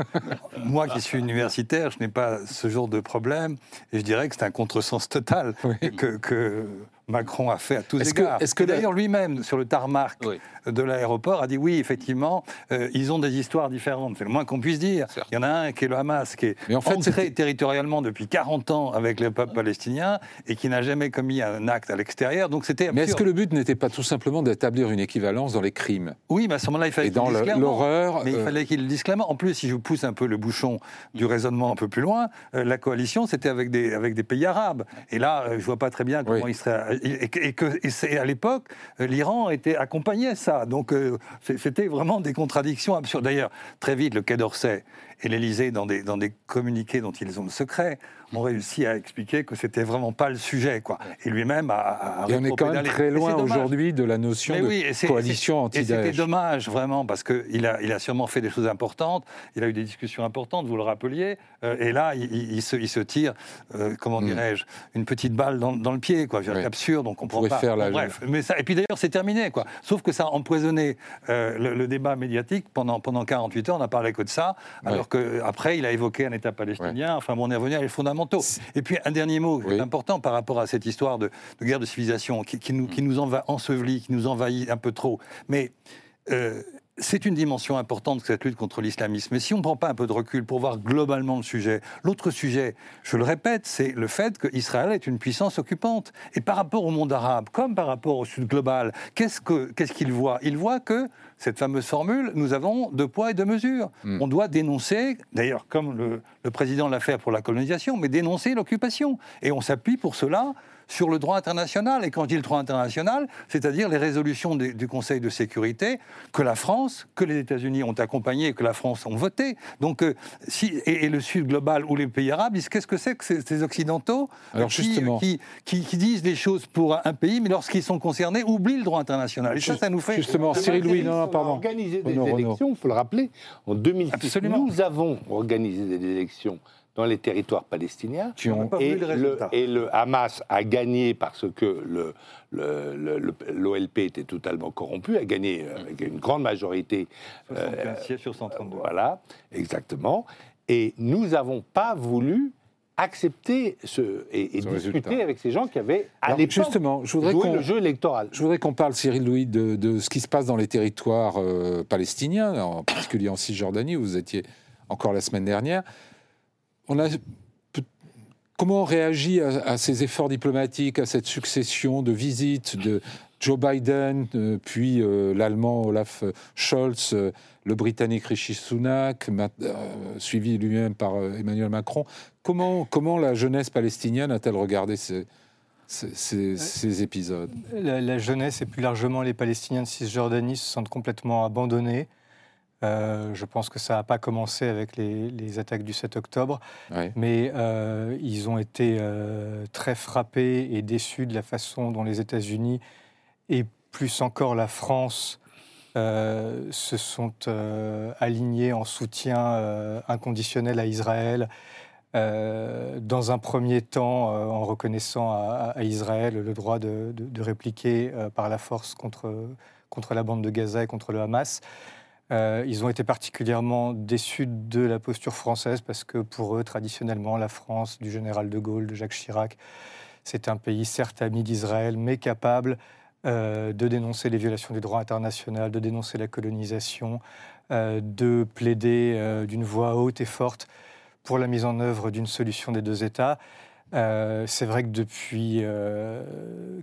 Moi qui suis universitaire, je n'ai pas ce genre de problème. Et je dirais que c'est un contresens total Oui. que, que Macron a fait à tous égards. est-ce que d'ailleurs, lui-même, sur le tarmac Oui. de l'aéroport, a dit oui, effectivement, euh, ils ont des histoires différentes. C'est le moins qu'on puisse dire. Il y en a un qui est le Hamas, qui est Mais en fait, ancré territorialement depuis 40 ans avec le peuple palestinien et qui n'a jamais commis un acte à l'extérieur. Donc c'était Mais est-ce que le but n'était pas tout simplement d'établir une équivalence dans les crimes? Oui, mais à ce moment-là, il fallait Et dans qu'il le le- dise clairement. l'horreur, Mais il euh, fallait qu'il le dise clairement. En plus, si je pousse un peu le bouchon du raisonnement un peu plus loin, euh, la coalition, c'était avec des, avec des pays arabes. Et là, je vois pas très bien comment Oui. il serait. Et, que- à l'époque, euh, l'Iran était accompagné à ça. Donc euh, c'était vraiment des contradictions absurdes. D'ailleurs, très vite, le Quai d'Orsay et l'Élysée, dans des, dans des communiqués dont ils ont le secret, ont réussi à expliquer que c'était vraiment pas le sujet. Quoi. Et lui-même a, a- a Et on est quand même très loin aujourd'hui de la notion Mais de oui, et c'est- coalition c'est- Et c'était dommage, vraiment, parce qu'il a, il a sûrement fait des choses importantes, il a eu des discussions importantes, vous le rappeliez, euh, et là, il, se, il se tire, euh, comment Mm. dirais-je, une petite balle dans, dans le pied, quoi. Oui. Absurde, on comprend pourrait pas. faire la- bref, mais ça, et puis d'ailleurs, c'est terminé, quoi. Sauf que ça a empoisonné euh, le, le débat médiatique pendant, pendant 48 heures, on n'a parlé que de ça, alors qu'après, il a évoqué un État palestinien, enfin, bon, on est revenu à les fondamentaux. Et puis, un dernier mot, Oui. important par rapport à cette histoire de, de guerre de civilisation qui, qui nous, qui nous enva- ensevelit, qui nous envahit un peu trop. Mais euh, c'est une dimension importante que cette lutte contre l'islamisme. Mais si on ne prend pas un peu de recul pour voir globalement le sujet, l'autre sujet, je le répète, c'est le fait qu'Israël est une puissance occupante. Et par rapport au monde arabe, comme par rapport au sud global, qu'est-ce que- qu'est-ce qu'il voit? Il voit que cette fameuse formule, nous avons deux poids et deux mesures. Mm. On doit dénoncer, d'ailleurs comme le, le président l'a fait pour la colonisation, mais dénoncer l'occupation. Et on s'appuie pour cela sur le droit international. Et quand je dis le droit international, c'est-à-dire les résolutions du Conseil de sécurité que la France, que les États-Unis ont accompagnées et que la France ont voté. Donc, euh, si, et, et le Sud global ou les pays arabes disent qu'est-ce que c'est que ces, ces Occidentaux Alors, qui, justement. qui, qui- qui disent des choses pour un pays, mais lorsqu'ils sont concernés, oublient le droit international. Et ça, ça nous fait... Justement, Cyril Louis, non, non, pardon. organisé des Renaud. élections, il faut le rappeler. En 2006, Absolument. nous avons organisé des élections dans les territoires palestiniens. Qui ont- pas et, vu le et le Hamas a gagné parce que le- le- le- le- l'OLP était totalement corrompu, a gagné euh, avec une grande majorité. euh, 75 sièges sur 132. Voilà, exactement. Et nous n'avons pas voulu accepter ce, et, et Ce discuter résultat. avec ces gens qui avaient, à Alors, l'époque, justement, je voudrais joué qu'on le jeu électoral. Je voudrais qu'on parle, Cyril Louis, de, de ce qui se passe dans les territoires euh, palestiniens, en particulier en Cisjordanie, où vous étiez encore la semaine dernière. On a, comment on réagit à, à ces efforts diplomatiques, à cette succession de visites de Joe Biden, euh, puis euh, l'Allemand Olaf Scholz, euh, le Britannique Rishi Sunak, suivi lui-même par Emmanuel Macron Comment, comment la jeunesse palestinienne a-t-elle regardé ces, ces- ces- ces épisodes? La, la jeunesse et plus largement les Palestiniens de Cisjordanie se sentent complètement abandonnés. Euh, je pense que ça n'a pas commencé avec les, les attaques du 7 octobre, mais euh, ils ont été euh, très frappés et déçus de la façon dont les États-Unis et plus encore la France se sont alignés en soutien inconditionnel à Israël, dans un premier temps en reconnaissant à, Israël le droit de, répliquer par la force contre, contre la bande de Gaza et contre le Hamas. Ils ont été particulièrement déçus de la posture française parce que pour eux, traditionnellement, la France du général de Gaulle, de Jacques Chirac, c'est un pays certes ami d'Israël, mais capable euh, de dénoncer les violations du droit international, de dénoncer la colonisation, euh, de plaider euh, d'une voix haute et forte pour la mise en œuvre d'une solution des deux États. C'est vrai que depuis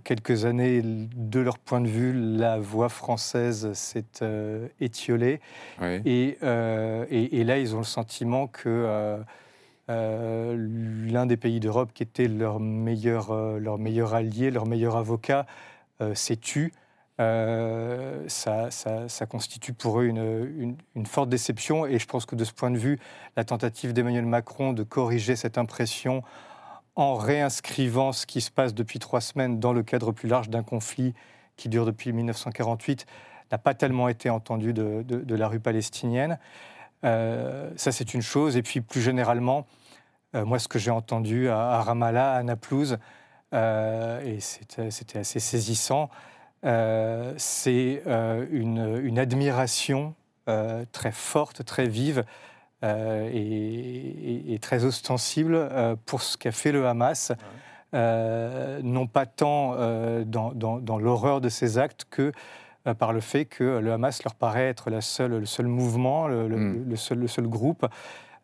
quelques années, de leur point de vue, la voix française s'est étiolée. Et, et, là, ils ont le sentiment que l'un des pays d'Europe qui était leur meilleur, leur meilleur allié, leur meilleur avocat, euh, s'est tu. Euh, ça, constitue pour eux une, forte déception. Et je pense que de ce point de vue, la tentative d'Emmanuel Macron de corriger cette impression en réinscrivant ce qui se passe depuis trois semaines dans le cadre plus large d'un conflit qui dure depuis 1948 n'a pas tellement été entendu de, la rue palestinienne. Euh, ça, c'est une chose. Et puis, plus généralement, moi, ce que j'ai entendu à, Ramallah, à Naplouse, euh, et c'était assez saisissant. Euh, c'est euh, une, admiration très forte, très vive et, très ostensible pour ce qu'a fait le Hamas. non pas tant dans, l'horreur de ces actes que par le fait que le Hamas leur paraît être la seule, le seul mouvement, le, hmm. seul, le seul, groupe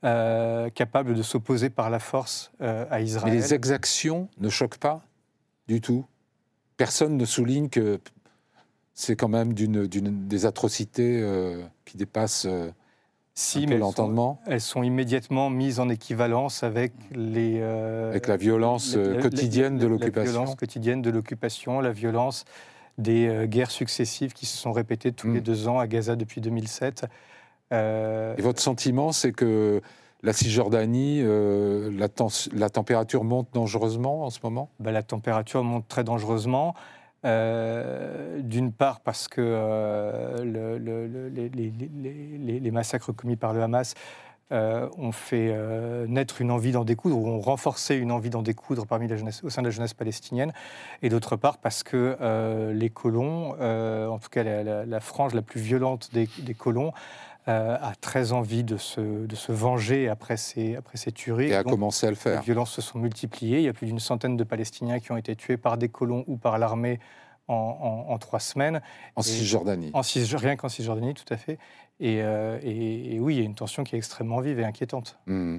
euh, capable de s'opposer par la force euh, à Israël. Mais les exactions ne choquent pas du tout. Personne ne souligne que c'est quand même d'une, des atrocités euh, qui dépassent si, l'entendement. Elles sont immédiatement mises en équivalence avec les avec la violence quotidienne de l'occupation. La violence quotidienne de l'occupation, la violence des guerres successives qui se sont répétées tous les hmm. deux ans à Gaza depuis 2007. Euh, Et votre sentiment, c'est que la Cisjordanie, euh, la, température monte dangereusement en ce moment? Ben, La température monte très dangereusement. Euh, d'une part parce que les, massacres commis par le Hamas ont fait naître une envie d'en découdre, ou ont renforcé une envie d'en découdre parmi la jeunesse, au sein de la jeunesse palestinienne, et d'autre part parce que les colons, en tout cas la, frange la plus violente des colons, euh, a très envie de se, de se venger après ces, après ces tueries. Et a commencé à le faire. Les violences se sont multipliées. Il y a plus d'une centaine de Palestiniens qui ont été tués par des colons ou par l'armée en, en, trois semaines. En Cisjordanie. En rien qu'en Cisjordanie, tout à fait. Euh, et, et, oui, il y a une tension qui est extrêmement vive et inquiétante. Hmm.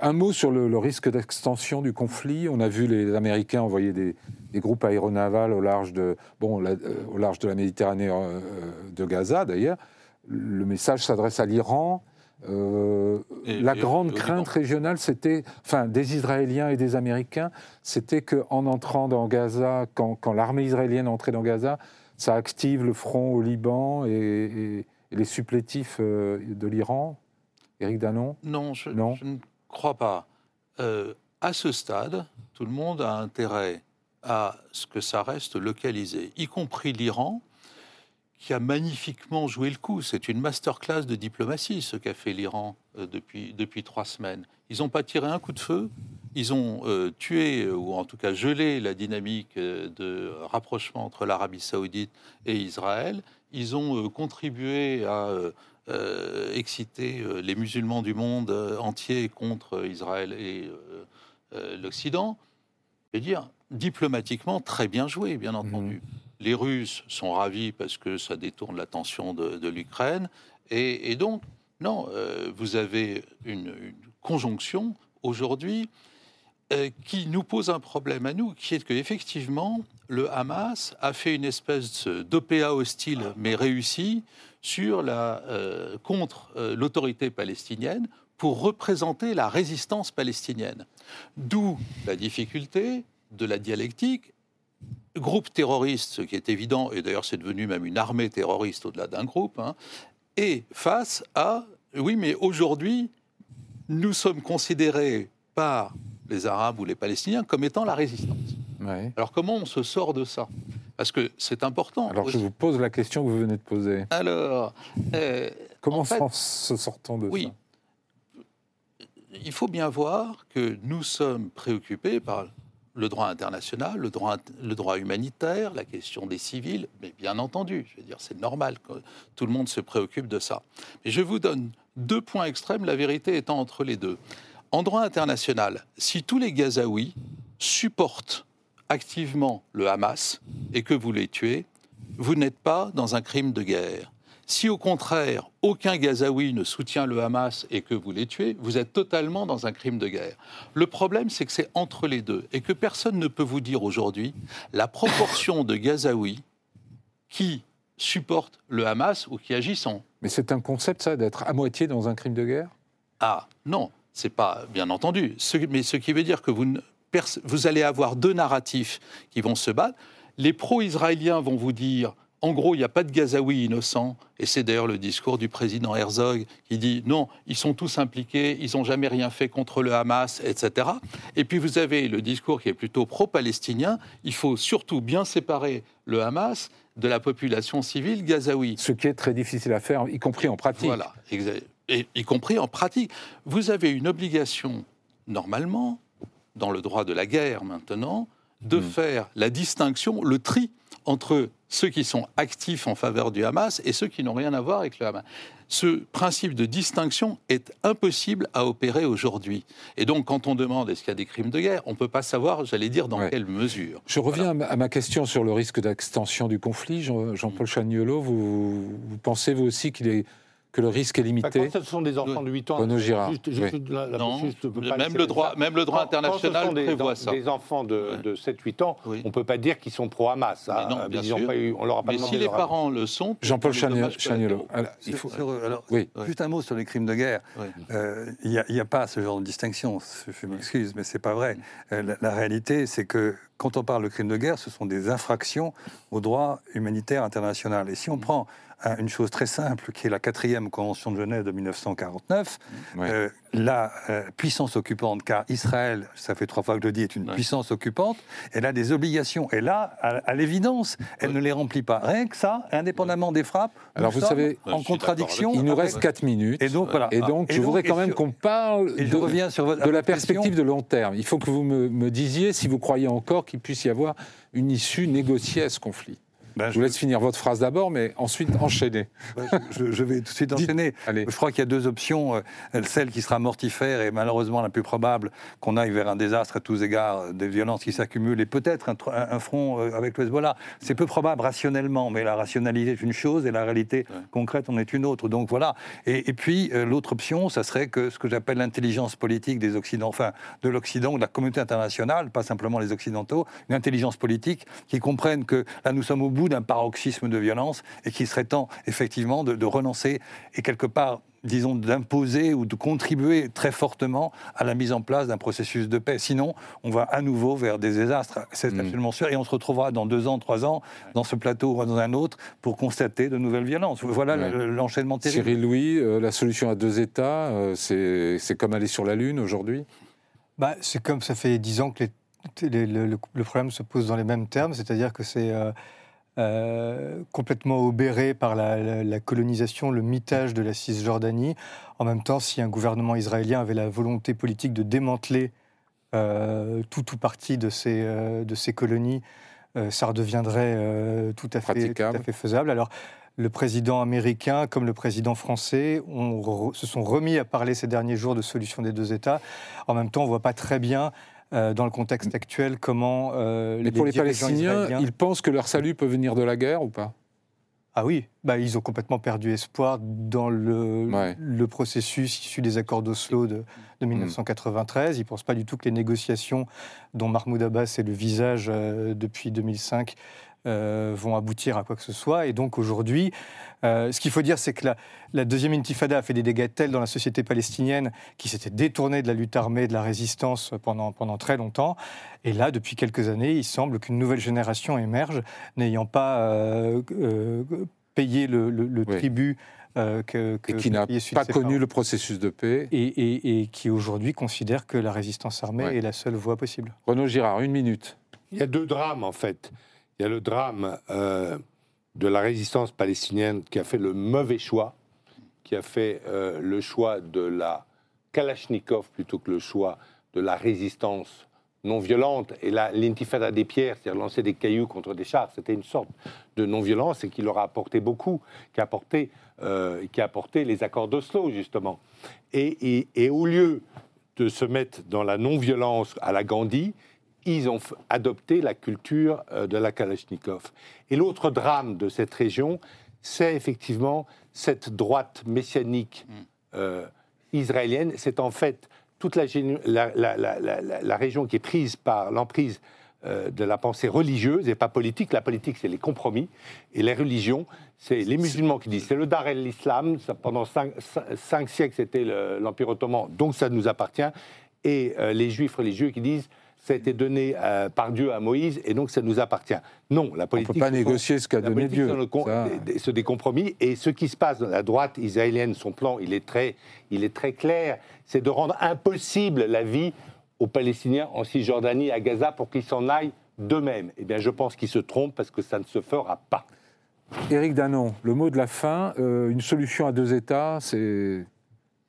Un mot sur le, risque d'extension du conflit. On a vu les Américains envoyer des, des groupes aéronavals au large de, bon, euh, au large de la Méditerranée de Gaza, d'ailleurs le message s'adresse à l'Iran. Euh, la grande crainte régionale, c'était, enfin, des Israéliens et des Américains, c'était qu'en entrant dans Gaza, quand, l'armée israélienne entrait dans Gaza, ça active le front au Liban et, les supplétifs euh, de l'Iran. Éric Danon? Non, je, ne crois pas. Euh, à ce stade, tout le monde a intérêt à ce que ça reste localisé, y compris l'Iran, qui a magnifiquement joué le coup. C'est une masterclass de diplomatie, ce qu'a fait l'Iran euh, depuis, depuis trois semaines. Ils n'ont pas tiré un coup de feu, ils ont euh, tué, euh, ou en tout cas gelé la dynamique de rapprochement entre l'Arabie saoudite et Israël. Ils ont contribué à exciter les musulmans du monde entier contre Israël et l'Occident. Et dire, diplomatiquement, très bien joué, bien entendu. Mmh. Les Russes sont ravis parce que ça détourne l'attention de, l'Ukraine. Et, donc, non, euh, vous avez une, conjonction aujourd'hui euh, qui nous pose un problème à nous, qui est que effectivement, le Hamas a fait une espèce d'OPA hostile, mais réussi, sur la, euh, contre l'autorité palestinienne pour représenter la résistance palestinienne. D'où la difficulté de la dialectique groupe terroriste, ce qui est évident, et d'ailleurs c'est devenu même une armée terroriste au-delà d'un groupe, hein, et face à, oui, mais aujourd'hui, nous sommes considérés par les Arabes ou les Palestiniens comme étant la résistance. Alors comment on se sort de ça? Parce que c'est important. Alors je vous pose la question que vous venez de poser. Alors, euh, comment en fait, se sortant de oui, ça? Il faut bien voir que nous sommes préoccupés par le droit international, le droit, le droit humanitaire, la question des civils, mais bien entendu, je veux dire, c'est normal que tout le monde se préoccupe de ça. Mais je vous donne deux points extrêmes, la vérité étant entre les deux. En droit international, si tous les Gazaouis supportent activement le Hamas et que vous les tuez, vous n'êtes pas dans un crime de guerre. Si au contraire, aucun Gazaoui ne soutient le Hamas et que vous les tuez, vous êtes totalement dans un crime de guerre. Le problème, c'est que c'est entre les deux et que personne ne peut vous dire aujourd'hui la proportion de Gazaouis qui supportent le Hamas ou qui agissent en... Mais c'est un concept, ça, d'être à moitié dans un crime de guerre? Ah, non, c'est pas bien entendu. Ce- mais ce qui veut dire que vous, ne- pers- vous allez avoir deux narratifs qui vont se battre. Les pro-israéliens vont vous dire, en gros, il n'y a pas de Gazaouis innocents, et c'est d'ailleurs le discours du président Herzog qui dit non, ils sont tous impliqués, ils n'ont jamais rien fait contre le Hamas, etc. Et puis vous avez le discours qui est plutôt pro-palestinien, il faut surtout bien séparer le Hamas de la population civile gazaoui. Ce qui est très difficile à faire, y compris en pratique. Voilà, et, y compris en pratique. Vous avez une obligation, normalement, dans le droit de la guerre maintenant, de Mm. faire la distinction, le tri entre ceux qui sont actifs en faveur du Hamas et ceux qui n'ont rien à voir avec le Hamas. Ce principe de distinction est impossible à opérer aujourd'hui. Et donc, quand on demande est-ce qu'il y a des crimes de guerre, on ne peut pas savoir, j'allais dire, dans Ouais. quelle mesure. Je reviens à ma- à ma question sur le risque d'extension du conflit. Jean- Jean-Paul Chagnolot, vous, vous pensez vous aussi qu'il est, que le risque est limité quand ce sont des enfants de 8 ans, Renaud Girard, juste- juste la- la Non, juste, pas même le droit, ça. même le droit Quand- quand international ce sont des, prévoit en- ça. des enfants de, de 7-8 ans, Oui. on ne peut pas dire qu'ils sont pro-Hamas. Hein. non, bien sûr. pas eu- on leur a pas Mais demandé si les leur- parents le sont, Jean-Paul Chagnolo. il faut... alors, Oui. Juste un mot sur les crimes de guerre. Oui. Euh, Il n'y a, pas ce genre de distinction. Je, m'excuse, mais c'est pas vrai. Euh, la, la réalité, c'est que quand on parle de crimes de guerre, ce sont des infractions au droit humanitaire international. Et si on prend un- une chose très simple, qui est la quatrième convention de Genève de 1949, Ouais. euh, la euh, puissance occupante, car Israël, ça fait trois fois que je le dis, est une Ouais. puissance occupante, elle a des obligations. Et là, à, à l'évidence, elle ne les remplit pas. Rien que ça, indépendamment des frappes, Alors, nous vous savez, en contradiction. il nous avec- reste 4 minutes. Et donc, voilà. Et donc, Ah, je voudrais quand même sur- qu'on parle Et je de, reviens sur votre de la perspective de long terme. Il faut que vous me, me disiez si vous croyez encore qu'il puisse y avoir une issue négociée à ce conflit. Ben, Je vous laisse finir votre phrase d'abord, mais ensuite enchaîner. je, je vais tout de suite enchaîner. Allez. Je crois qu'il y a deux options. Euh, Celle qui sera mortifère et malheureusement la plus probable, qu'on aille vers un désastre à tous égards, euh, des violences qui s'accumulent et peut-être un, front euh, avec le Hezbollah. C'est peu probable rationnellement, mais la rationalité est une chose et la réalité Ouais. concrète en est une autre. Donc voilà. Et, et puis l'autre option, ça serait que ce que j'appelle l'intelligence politique des Occidentaux, enfin de l'Occident, de la communauté internationale, pas simplement les Occidentaux, une intelligence politique qui comprenne que là nous sommes au bout d'un paroxysme de violence et qu'il serait temps effectivement de, de renoncer et quelque part disons, d'imposer ou de contribuer très fortement à la mise en place d'un processus de paix. Sinon, on va à nouveau vers des désastres, c'est Mm. absolument sûr, et on se retrouvera dans deux ans, trois ans, dans ce plateau ou dans un autre, pour constater de nouvelles violences. Voilà Ouais. l'enchaînement terrible. Cyril Louis, euh, la solution à deux États, euh, c'est c'est comme aller sur la Lune aujourd'hui? Bah, c'est comme ça fait dix ans que les- les- le, le- le problème se pose dans les mêmes termes, c'est-à-dire que c'est euh, euh, complètement obéré par la, la- la colonisation, le mitage de la Cisjordanie. En même temps, si un gouvernement israélien avait la volonté politique de démanteler euh, tout ou partie de ces, euh, de ces colonies, ça redeviendrait tout, à fait, tout à fait faisable. Alors, le président américain comme le président français re- se sont remis à parler ces derniers jours de solution des deux États. En même temps, on ne voit pas très bien, euh, dans le contexte actuel, comment euh, Mais pour les Palestiniens, israéliens- ils pensent que leur salut peut venir de la guerre ou pas? Ah oui, bah, ils ont complètement perdu espoir dans le, Ouais. le processus issu des accords d'Oslo de, de 1993. Ils ne pensent pas du tout que les négociations dont Mahmoud Abbas est le visage euh, depuis 2005 euh, vont aboutir à quoi que ce soit. Et donc aujourd'hui, euh, ce qu'il faut dire, c'est que la, la deuxième intifada a fait des dégâts tels dans la société palestinienne qui s'était détournée de la lutte armée, de la résistance pendant, pendant très longtemps. Et là, depuis quelques années, il semble qu'une nouvelle génération émerge, n'ayant pas euh, euh, payé le, le- le Oui. tribut euh, que, que Et qui n'a pas connu le processus de paix. Et, et- et qui aujourd'hui considère que la résistance armée Ouais. est la seule voie possible. Renaud Girard, une minute. Il y a deux drames, en fait. Il y a le drame euh, de la résistance palestinienne qui a fait le mauvais choix, qui a fait euh, le choix de la Kalachnikov plutôt que le choix de la résistance non violente. Et là, l'intifada des pierres, c'est-à-dire lancer des cailloux contre des chars, c'était une sorte de non-violence et qui leur a apporté beaucoup, qui a apporté, euh, a apporté les accords d'Oslo, justement. Et au lieu de se mettre dans la non-violence à la Gandhi, ils ont adopté la culture euh, de la Kalachnikov. Et l'autre drame de cette région, c'est effectivement cette droite messianique euh, israélienne. C'est en fait toute la, région qui est prise par l'emprise euh, de la pensée religieuse et pas politique. La politique, c'est les compromis. Et les religions, c'est les musulmans qui disent c'est le Dar el-Islam. Pendant cinq, siècles, c'était le- l'Empire ottoman, donc ça nous appartient. Et euh, les juifs religieux qui disent ça a été donné euh, par Dieu à Moïse et donc ça nous appartient. Non, la On politique. ne peut pas négocier ce qu'a donné Dieu. c'est des compromis. Et ce qui se passe dans la droite israélienne, son plan, il est très, il est très clair. C'est de rendre impossible la vie aux Palestiniens en Cisjordanie, à Gaza, pour qu'ils s'en aillent d'eux-mêmes. Eh bien, je pense qu'ils se trompent parce que ça ne se fera pas. Éric Danon, le mot de la fin, euh, une solution à deux États, c'est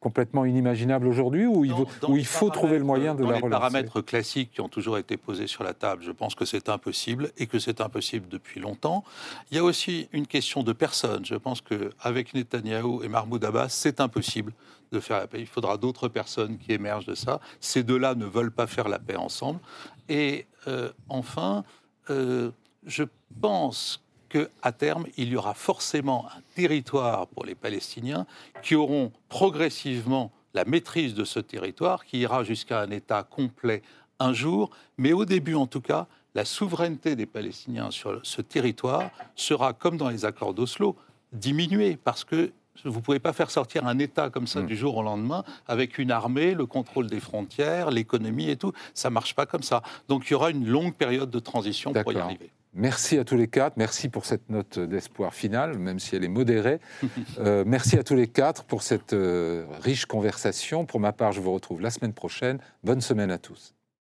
complètement inimaginable aujourd'hui ou il, Dans- dans les il faut trouver le moyen de dans la les relancer? paramètres classiques qui ont toujours été posés sur la table, je pense que c'est impossible et que c'est impossible depuis longtemps. Il y a aussi une question de personnes. Je pense qu'avec Netanyahou et Mahmoud Abbas, c'est impossible de faire la paix. Il faudra d'autres personnes qui émergent de ça. Ces deux-là ne veulent pas faire la paix ensemble. Et euh, enfin, euh, je pense qu'à terme, il y aura forcément un territoire pour les Palestiniens qui auront progressivement la maîtrise de ce territoire, qui ira jusqu'à un État complet un jour, mais au début en tout cas, la souveraineté des Palestiniens sur ce territoire sera, comme dans les accords d'Oslo, diminuée, parce que vous ne pouvez pas faire sortir un État comme ça du jour au lendemain avec une armée, le contrôle des frontières, l'économie et tout. Ça ne marche pas comme ça. Donc il y aura une longue période de transition pour y arriver. Merci à tous les quatre. Merci pour cette note d'espoir finale, même si elle est modérée. Euh, merci à tous les quatre pour cette euh, riche conversation. Pour ma part, je vous retrouve la semaine prochaine. Bonne semaine à tous.